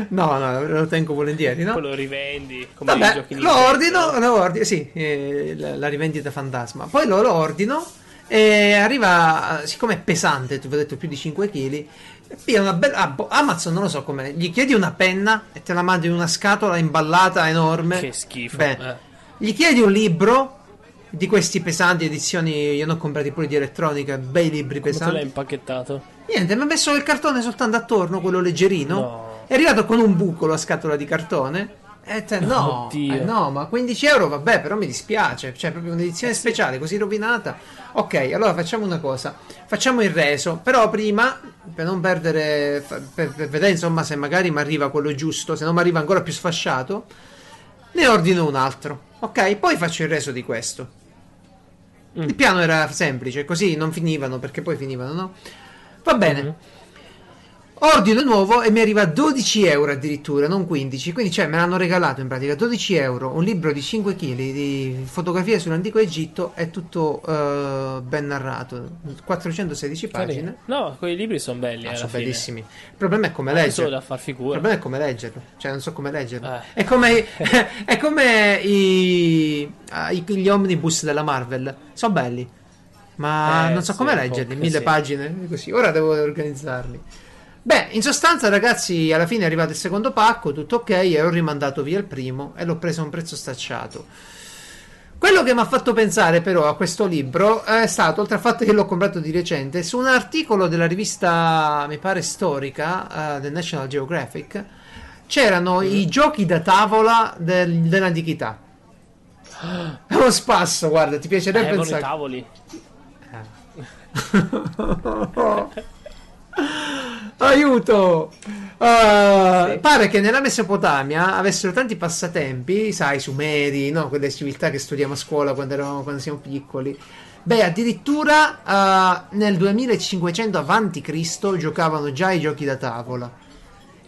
No, no, lo tengo volentieri, no? Poi lo rivendi come Vabbè, giochi lo Nintendo. ordino, lo ordino, sì, eh, la, la rivendita fantasma. Poi lo, lo ordino e arriva, siccome è pesante, ti ho detto più di 5 kg, piglia una bella... ah, boh, Amazon non lo so com'è, gli chiedi una penna e te la mandi in una scatola imballata enorme. Che schifo. Beh, eh. Gli chiedi un libro di questi pesanti edizioni, io ne ho comprati pure di elettronica, bei libri Come te l'hai pesanti. impacchettato? Niente, mi ha messo il cartone soltanto attorno, quello leggerino. No. È arrivato con un buco la scatola di cartone. E te, no, eh, no, ma 15 euro vabbè, però mi dispiace. Cioè, proprio un'edizione speciale così rovinata. Ok, allora facciamo una cosa: facciamo il reso. Però prima, per non perdere, per, per vedere insomma se magari mi arriva quello giusto, se non mi arriva ancora più sfasciato, ne ordino un altro. Ok, poi faccio il reso di questo. Mm. Il piano era semplice, così non finivano perché poi finivano, no? Va bene. Mhm. Ordino nuovo e mi arriva a 12 euro addirittura, non 15. Quindi, cioè, me l'hanno regalato in pratica 12 euro. Un libro di 5 kg di fotografie sull'antico Egitto. È tutto eh, ben narrato. 416 pagine. No, quei libri sono belli. Ah, sono fine. bellissimi. Il problema è come solo leggerlo. da far Il figura. problema è come leggerlo. Cioè, non so come leggerlo. Eh. È come, è come i, ah, i- gli omnibus della Marvel. Sono belli. Ma Eh, non so sì, come leggerli. Mille sì. pagine. Così. Ora devo organizzarli. Beh, in sostanza, ragazzi, alla fine è arrivato il secondo pacco, tutto ok, e ho rimandato via il primo e l'ho preso a un prezzo stacciato. Quello che mi ha fatto pensare però a questo libro è stato, oltre al fatto che l'ho comprato di recente, su un articolo della rivista, mi pare storica, eh, del National Geographic, c'erano i giochi da tavola del- dell'antichità. È uno spasso, guarda, ti piacerebbe Eh, un i tavoli. Aiuto! Uh, Pare che nella Mesopotamia avessero tanti passatempi, sai, sumeri, no? Quelle civiltà che studiamo a scuola quando, eravamo, quando siamo piccoli. Beh, addirittura uh, nel 2500 a.C. giocavano già i giochi da tavola.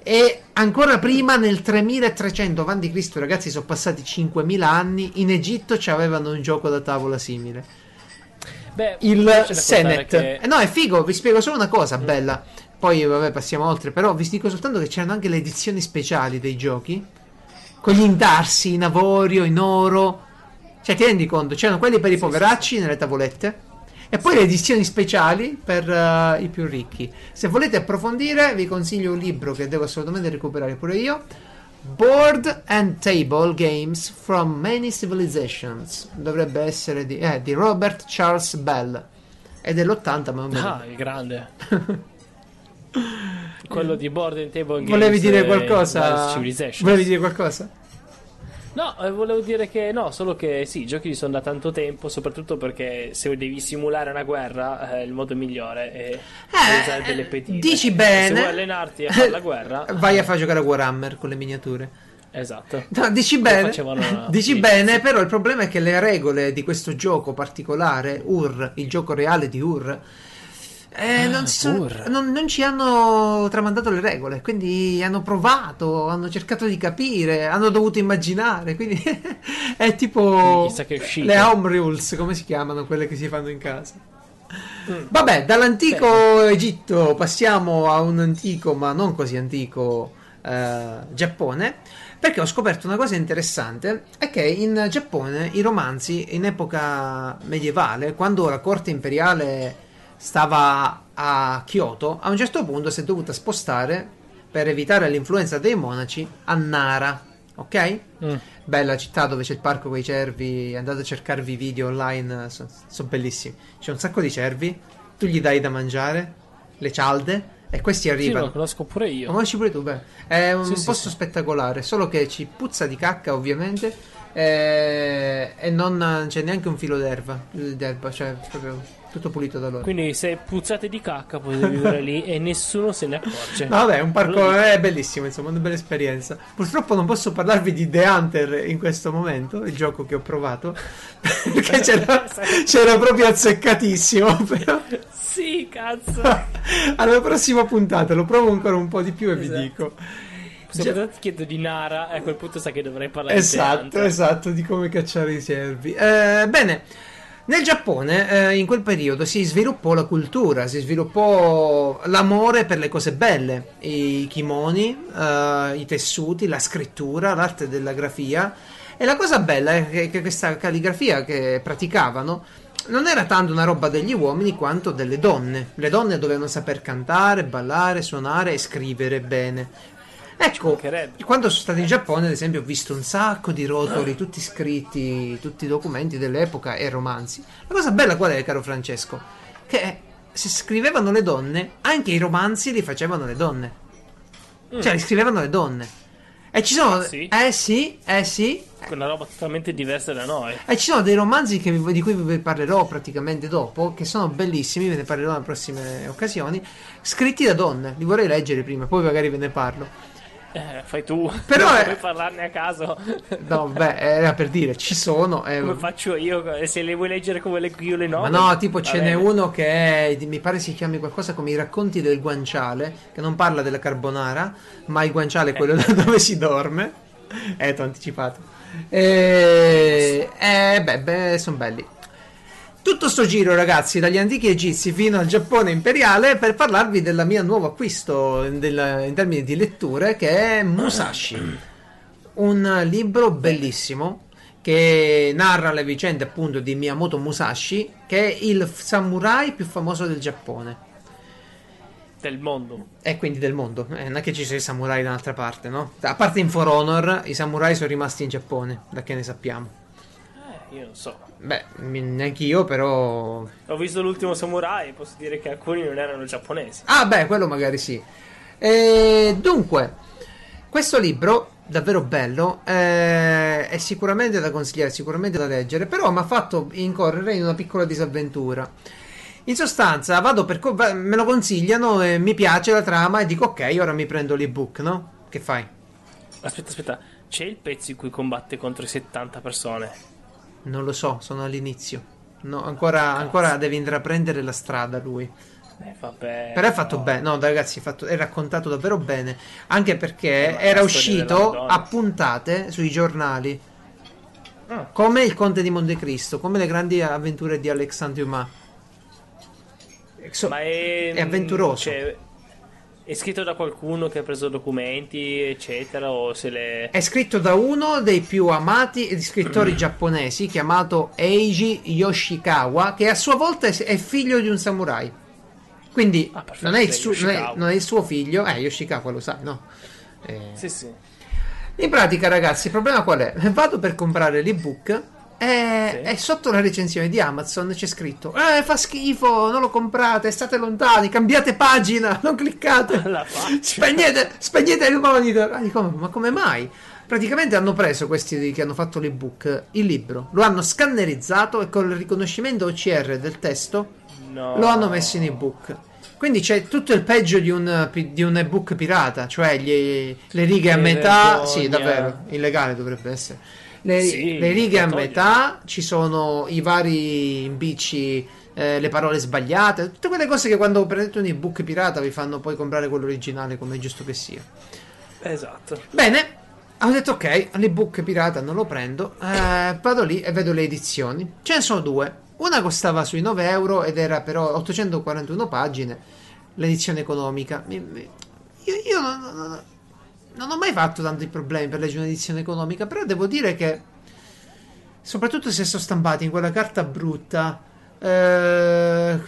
E ancora prima, nel 3300 a.C., ragazzi, sono passati 5000 anni. In Egitto ci avevano un gioco da tavola simile Beh, il Senet. che- Eh, no, è figo, vi spiego solo una cosa bella. Poi, vabbè, passiamo oltre. Però vi dico soltanto che c'erano anche le edizioni speciali dei giochi. Con gli intarsi in avorio, in oro. Cioè, ti rendi conto? C'erano quelli per i poveracci nelle tavolette. E poi le edizioni speciali per eh, i più ricchi. Se volete approfondire, vi consiglio un libro che devo assolutamente recuperare pure io. Board and Table Games from Many Civilizations. Dovrebbe essere di, eh, di Robert Charles Bell. È dell'80, ma non Ah, il grande. Quello di Board and Table Games. Volevi dire eh, qualcosa? Volevi dire qualcosa? No, eh, volevo dire che no, solo che sì, i giochi sono da tanto tempo, soprattutto perché se devi simulare una guerra, eh, il modo migliore è usare delle pedine. Eh, dici Se bene. vuoi allenarti a fare la guerra, Vai a far giocare a Warhammer con le miniature. esatto. No, dici bene, dici bene, però il problema è che le regole di questo gioco particolare, UR, il gioco reale di UR, eh, non, si sono- UR. non- non ci hanno tramandato le regole, quindi hanno provato, hanno cercato di capire, hanno dovuto immaginare, quindi è tipo uscito. le home rules, come si chiamano quelle che si fanno in casa. Mm. Vabbè, dall'antico Egitto passiamo a un antico, ma non così antico, eh, Giappone. Perché ho scoperto una cosa interessante: è che in Giappone i romanzi in epoca medievale, quando la corte imperiale stava a Kyoto, a un certo punto si è dovuta spostare per evitare l'influenza dei monaci a Nara. Ok? Mm. Bella città dove c'è il parco con i cervi. Andate a cercarvi video online, sono bellissimi. C'è un sacco di cervi. Tu gli dai da mangiare le cialde e questi Sì, arrivano. lo conosco pure Lo io. conosci pure tu, beh. È un Sì, sì, posto sì. spettacolare, solo che ci puzza di cacca, ovviamente. eh, E non c'è neanche un filo d'erba. D'erba, cioè proprio tutto pulito da loro. Quindi se puzzate di cacca potete vivere lì e nessuno se ne accorge. No, vabbè, un parco lì. è bellissimo, insomma, una bella esperienza. Purtroppo non posso parlarvi di The Hunter in questo momento, il gioco che ho provato, perché c'era, c'era proprio azzeccatissimo, però Sì, cazzo. alla prossima puntata lo provo ancora un po' di più e vi Esatto. dico. Se Già- potete chiedo di Nara, a quel punto sa che dovrei parlare di Esatto, esatto, di come cacciare i cervi. Eh, bene, nel Giappone eh, in quel periodo si sviluppò la cultura, si sviluppò l'amore per le cose belle, i kimoni, eh, i tessuti, la scrittura, l'arte della grafia. E la cosa bella è che, questa calligrafia che praticavano non era tanto una roba degli uomini quanto delle donne. Le donne dovevano saper cantare, ballare, suonare e scrivere bene. Ecco, quando sono stato in Giappone, ad esempio, ho visto un sacco di rotoli, tutti scritti, tutti i documenti dell'epoca e romanzi. La cosa bella qual è, caro Francesco? Che se scrivevano le donne, anche i romanzi li facevano le donne. Cioè, li scrivevano le donne. E ci sono... Sì? Eh sì, eh sì. Una roba totalmente diversa da noi. E ci sono dei romanzi che di cui vi parlerò praticamente dopo, che sono bellissimi, ve ne parlerò in prossime occasioni, scritti da donne. Li vorrei leggere prima, poi magari ve ne parlo. Eh, fai tu. Però non è- puoi parlarne a caso. No, beh, era per dire, ci sono. eh, Come faccio io? Se le vuoi leggere come leggo io le ma note. no, tipo ce n'è uno che è, mi pare si chiami qualcosa come i racconti del guanciale, che non parla della carbonara, ma il guanciale è quello dove si dorme. Eh, t'ho anticipato. E, eh, beh, beh sono belli. Tutto sto giro, ragazzi, dagli antichi egizi fino al Giappone imperiale, per parlarvi del mio nuovo acquisto del- in termini di letture, che è Musashi. Un libro bellissimo che narra le vicende appunto di Miyamoto Musashi, che è il samurai più famoso del Giappone. Del mondo. E quindi del mondo. Eh, non è che ci sono i samurai da un'altra parte, no? A parte in For Honor, i samurai sono rimasti in Giappone, da che ne sappiamo. io non so. Beh, neanche io, però. Ho visto l'ultimo samurai e posso dire che alcuni non erano giapponesi. Ah, beh, quello magari sì. E, dunque, questo libro, davvero bello, eh, è sicuramente da consigliare, sicuramente da leggere, però mi ha fatto incorrere in una piccola disavventura. In sostanza, vado per co- me lo consigliano e mi piace la trama e dico ok, ora mi prendo l'ebook, no? Che fai? Aspetta, aspetta, c'è il pezzo in cui combatte contro i 70 persone. Non lo so, sono all'inizio. No, ancora, ancora deve intraprendere la strada lui. Eh, vabbè. Però è fatto no. bene, no, ragazzi, è, fatto- è raccontato davvero bene. Anche perché era uscito a puntate sui giornali. Ah. Come il Conte di Montecristo, come le grandi avventure di Alexandre Dumas. So- Ma è, è avventuroso. cioè, è scritto da qualcuno che ha preso documenti, eccetera, o se le... È scritto da uno dei più amati Mm. scrittori giapponesi chiamato Eiji Yoshikawa, che a sua volta è figlio di un samurai. Quindi Ah, non, è suo, non, è, non è il suo figlio, eh, Yoshikawa lo sai, no? Eh, Sì, sì. In pratica, ragazzi, il problema qual è? Vado per comprare l'ebook e, Sì. e sotto la recensione di Amazon c'è scritto: Eh, fa schifo, non lo comprate, state lontani, cambiate pagina, non cliccate. Spegnete, spegnete il monitor. Ah, dico, ma come mai? Praticamente hanno preso questi che hanno fatto l'ebook, il libro, lo hanno scannerizzato e con il riconoscimento OCR del testo No. lo hanno messo in ebook. Quindi c'è tutto il peggio di un, di un ebook pirata, cioè gli- le righe a Che metà. vergogna. Sì, davvero, illegale dovrebbe essere. Le, Sì, le righe a metà, ci sono i vari impicci, eh, le parole sbagliate, tutte quelle cose che quando prendete un ebook pirata vi fanno poi comprare quello originale come è giusto che sia. Esatto. Bene, ho detto ok, l'ebook pirata non lo prendo, eh, vado lì e vedo le edizioni. Ce ne sono due. Una costava sui 9 euro ed era però 841 pagine, l'edizione economica. Mi- mi- Io, io non, non- non ho mai fatto tanti problemi per leggere un'edizione economica, però devo dire che, soprattutto se sono stampati in quella carta brutta, eh,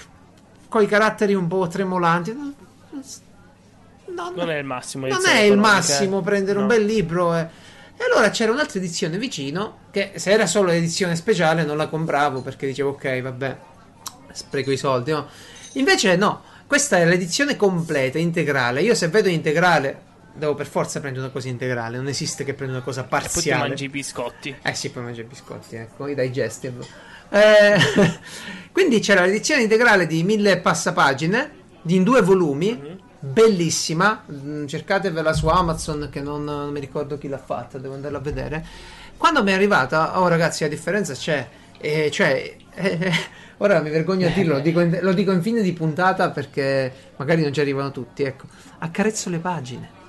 con i caratteri un po' tremolanti, non- non- Non è il massimo. non è il massimo eh. prendere un No. bel libro. eh. E allora c'era un'altra edizione vicino che se era solo l'edizione speciale non la compravo perché dicevo ok, vabbè, spreco i soldi. No? Invece no, questa è l'edizione completa, integrale. Io se vedo integrale devo per forza prendere una cosa integrale, non esiste che prendo una cosa E poi parziale. mangi i biscotti. Eh sì, poi mangio i biscotti, ecco, i digestive. Eh, quindi c'era l'edizione integrale di mille passapagine, in due volumi, Mhm. bellissima. Mm, Cercatevela su Amazon, che non, non mi ricordo chi l'ha fatta, devo andarla a vedere. Quando mi è arrivata, oh ragazzi, la differenza c'è. Eh, cioè, eh, ora mi vergogno a dirlo, lo dico, in, lo dico in fine di puntata perché magari non ci arrivano tutti. Ecco, accarezzo le pagine.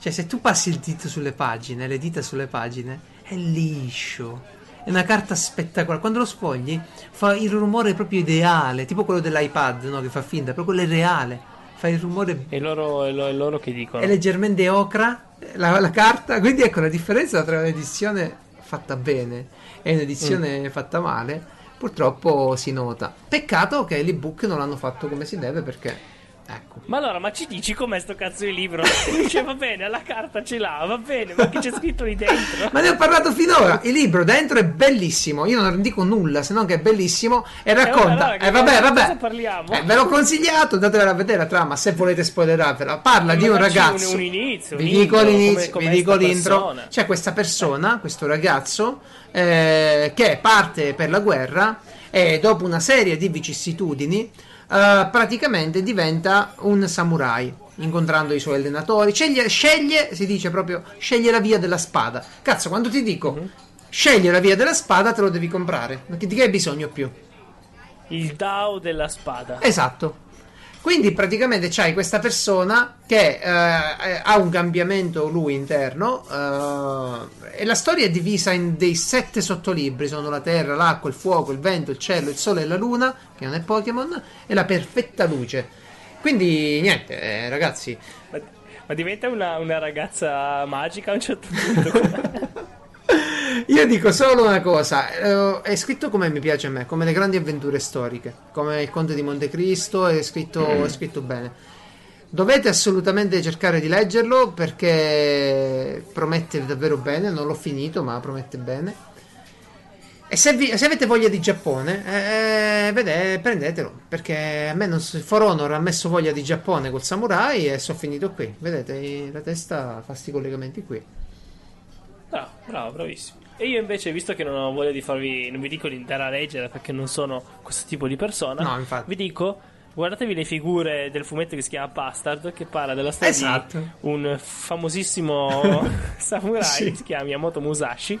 Cioè, se tu passi il dito sulle pagine, le dita sulle pagine, è liscio. È una carta spettacolare. Quando lo sfogli, fa il rumore proprio ideale, tipo quello dell'iPad, no? Che fa finta, però quello è reale. Fa il rumore. E loro, e lo- e loro che dicono? È leggermente ocra la, la carta. Quindi ecco la differenza tra un'edizione fatta bene e un'edizione fatta male. Purtroppo si nota. Peccato che l'ebook non l'hanno fatto come si deve perché. Ecco. Ma allora, ma ci dici com'è sto cazzo di libro? Dice, va bene, la carta ce l'ha, va bene, ma che c'è scritto lì dentro? Ma ne ho parlato finora. Il libro dentro è bellissimo. Io non dico nulla se non che è bellissimo. E racconta. E che- vabbè, di vabbè. cosa parliamo? Eh, ve l'ho consigliato. Datevela a vedere la trama. Se volete spoilerarvela. Parla Eh, di un ma ragazzo. un- un inizio, vi dico intro, l'inizio, come- vi dico l'intro. persona. C'è questa persona, questo ragazzo, eh, che parte per la guerra e dopo una serie di vicissitudini. Eh, praticamente diventa un samurai incontrando i suoi allenatori sceglie, sceglie si dice proprio sceglie la via della spada cazzo quando ti dico Mhm. scegli la via della spada te lo devi comprare di che hai bisogno più Il Dao della spada. Esatto. Quindi praticamente c'hai questa persona che eh, ha un cambiamento lui interno eh, e la storia è divisa in dei sette sottolibri, sono la terra, l'acqua, il fuoco, il vento, il cielo, il sole e la luna, che non è Pokémon, e la perfetta luce. Quindi niente, eh, ragazzi, Ma, ma diventa una, una ragazza magica a un certo punto. io dico solo una cosa, eh, è scritto come mi piace a me, come le grandi avventure storiche, come il Conte di Montecristo, è scritto, è scritto bene. Dovete assolutamente cercare di leggerlo perché promette davvero bene, non l'ho finito ma promette bene. E se, vi- se avete voglia di Giappone, eh, vede, prendetelo. Perché a me non For Honor ha messo voglia di Giappone col samurai e sono finito qui. Vedete, la testa fa sti collegamenti qui. Bravo, bravo, bravissimo. E io invece, visto che non ho voglia di farvi, non vi dico l'intera leggere perché non sono questo tipo di persona, No, infatti. vi dico, guardatevi le figure del fumetto che si chiama Bastard, che parla della storia Esatto. di un famosissimo samurai Sì. che si chiama Miyamoto Musashi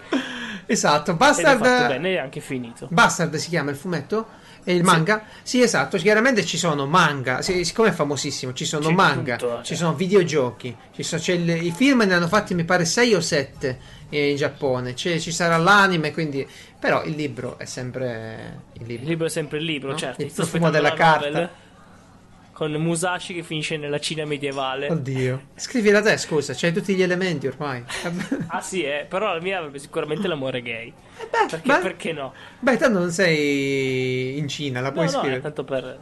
Esatto, ed è fatto Bastard. bene e anche finito. Bastard si chiama il fumetto? E il manga? Sì, esatto. Chiaramente ci sono manga. sì, siccome è famosissimo, ci sono C'è manga, tutto, ci cioè. sono videogiochi. Ci sono, c'è il- I film ne hanno fatti, mi pare, 6 o 7 in Giappone. C'è- ci sarà l'anime, quindi. Però il libro è sempre il Il libro. libro è sempre il libro, No? certo. Il profumo della la carta. novel Con Musashi che finisce nella Cina medievale. Oddio. Scrivi da te, scusa, c'hai tutti gli elementi ormai. Ah sì, eh, però la mia avrebbe sicuramente l'amore gay. beh, Perché, beh. perché no? Beh, tanto non sei in Cina, la No, puoi no, scrivere. tanto per,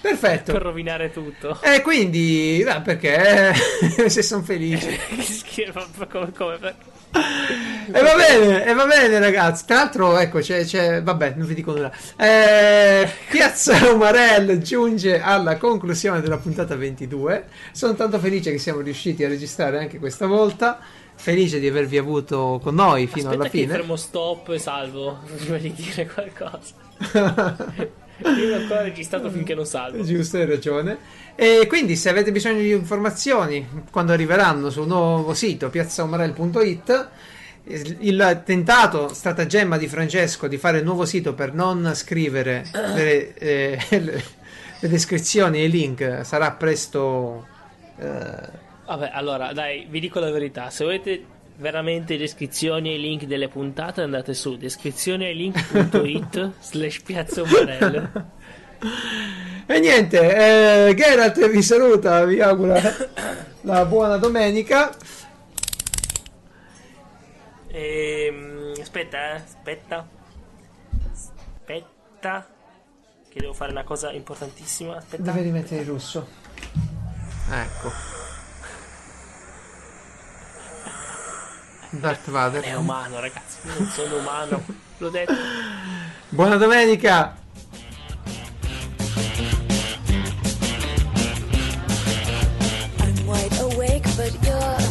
Perfetto. per rovinare tutto. E quindi, beh, perché se sono felice. Che schifo, come, come, perché? E va bene, e va bene, ragazzi. Tra l'altro, ecco, c'è, c'è- vabbè, non vi dico nulla. Eh, Piazza Umarell giunge alla conclusione della puntata 22. Sono tanto felice che siamo riusciti a registrare anche questa volta. Felice di avervi avuto con noi fino Aspetta alla fine. fermo stop e salvo prima di dire qualcosa. Io ancora registrato finché non salvo. Giusto, hai ragione. E quindi, se avete bisogno di informazioni quando arriveranno sul nuovo sito piazzaumarell.it, il tentato stratagemma di Francesco di fare il nuovo sito per non scrivere le, eh, le- le descrizioni e i link sarà presto. eh, Vabbè, allora, dai, vi dico la verità. Se volete veramente descrizioni e link delle puntate, andate su descrizioni e link.it slash piazza Umarell. E niente, eh, Geralt vi saluta, vi augura la buona domenica. Ehm, aspetta, eh, aspetta. Aspetta. Che devo fare una cosa importantissima. Aspetta. Dove rimettere il russo? Ecco. Darth Vader. È umano, ragazzi. io Non sono umano. L'ho detto. Buona domenica! I'm wide awake, but you're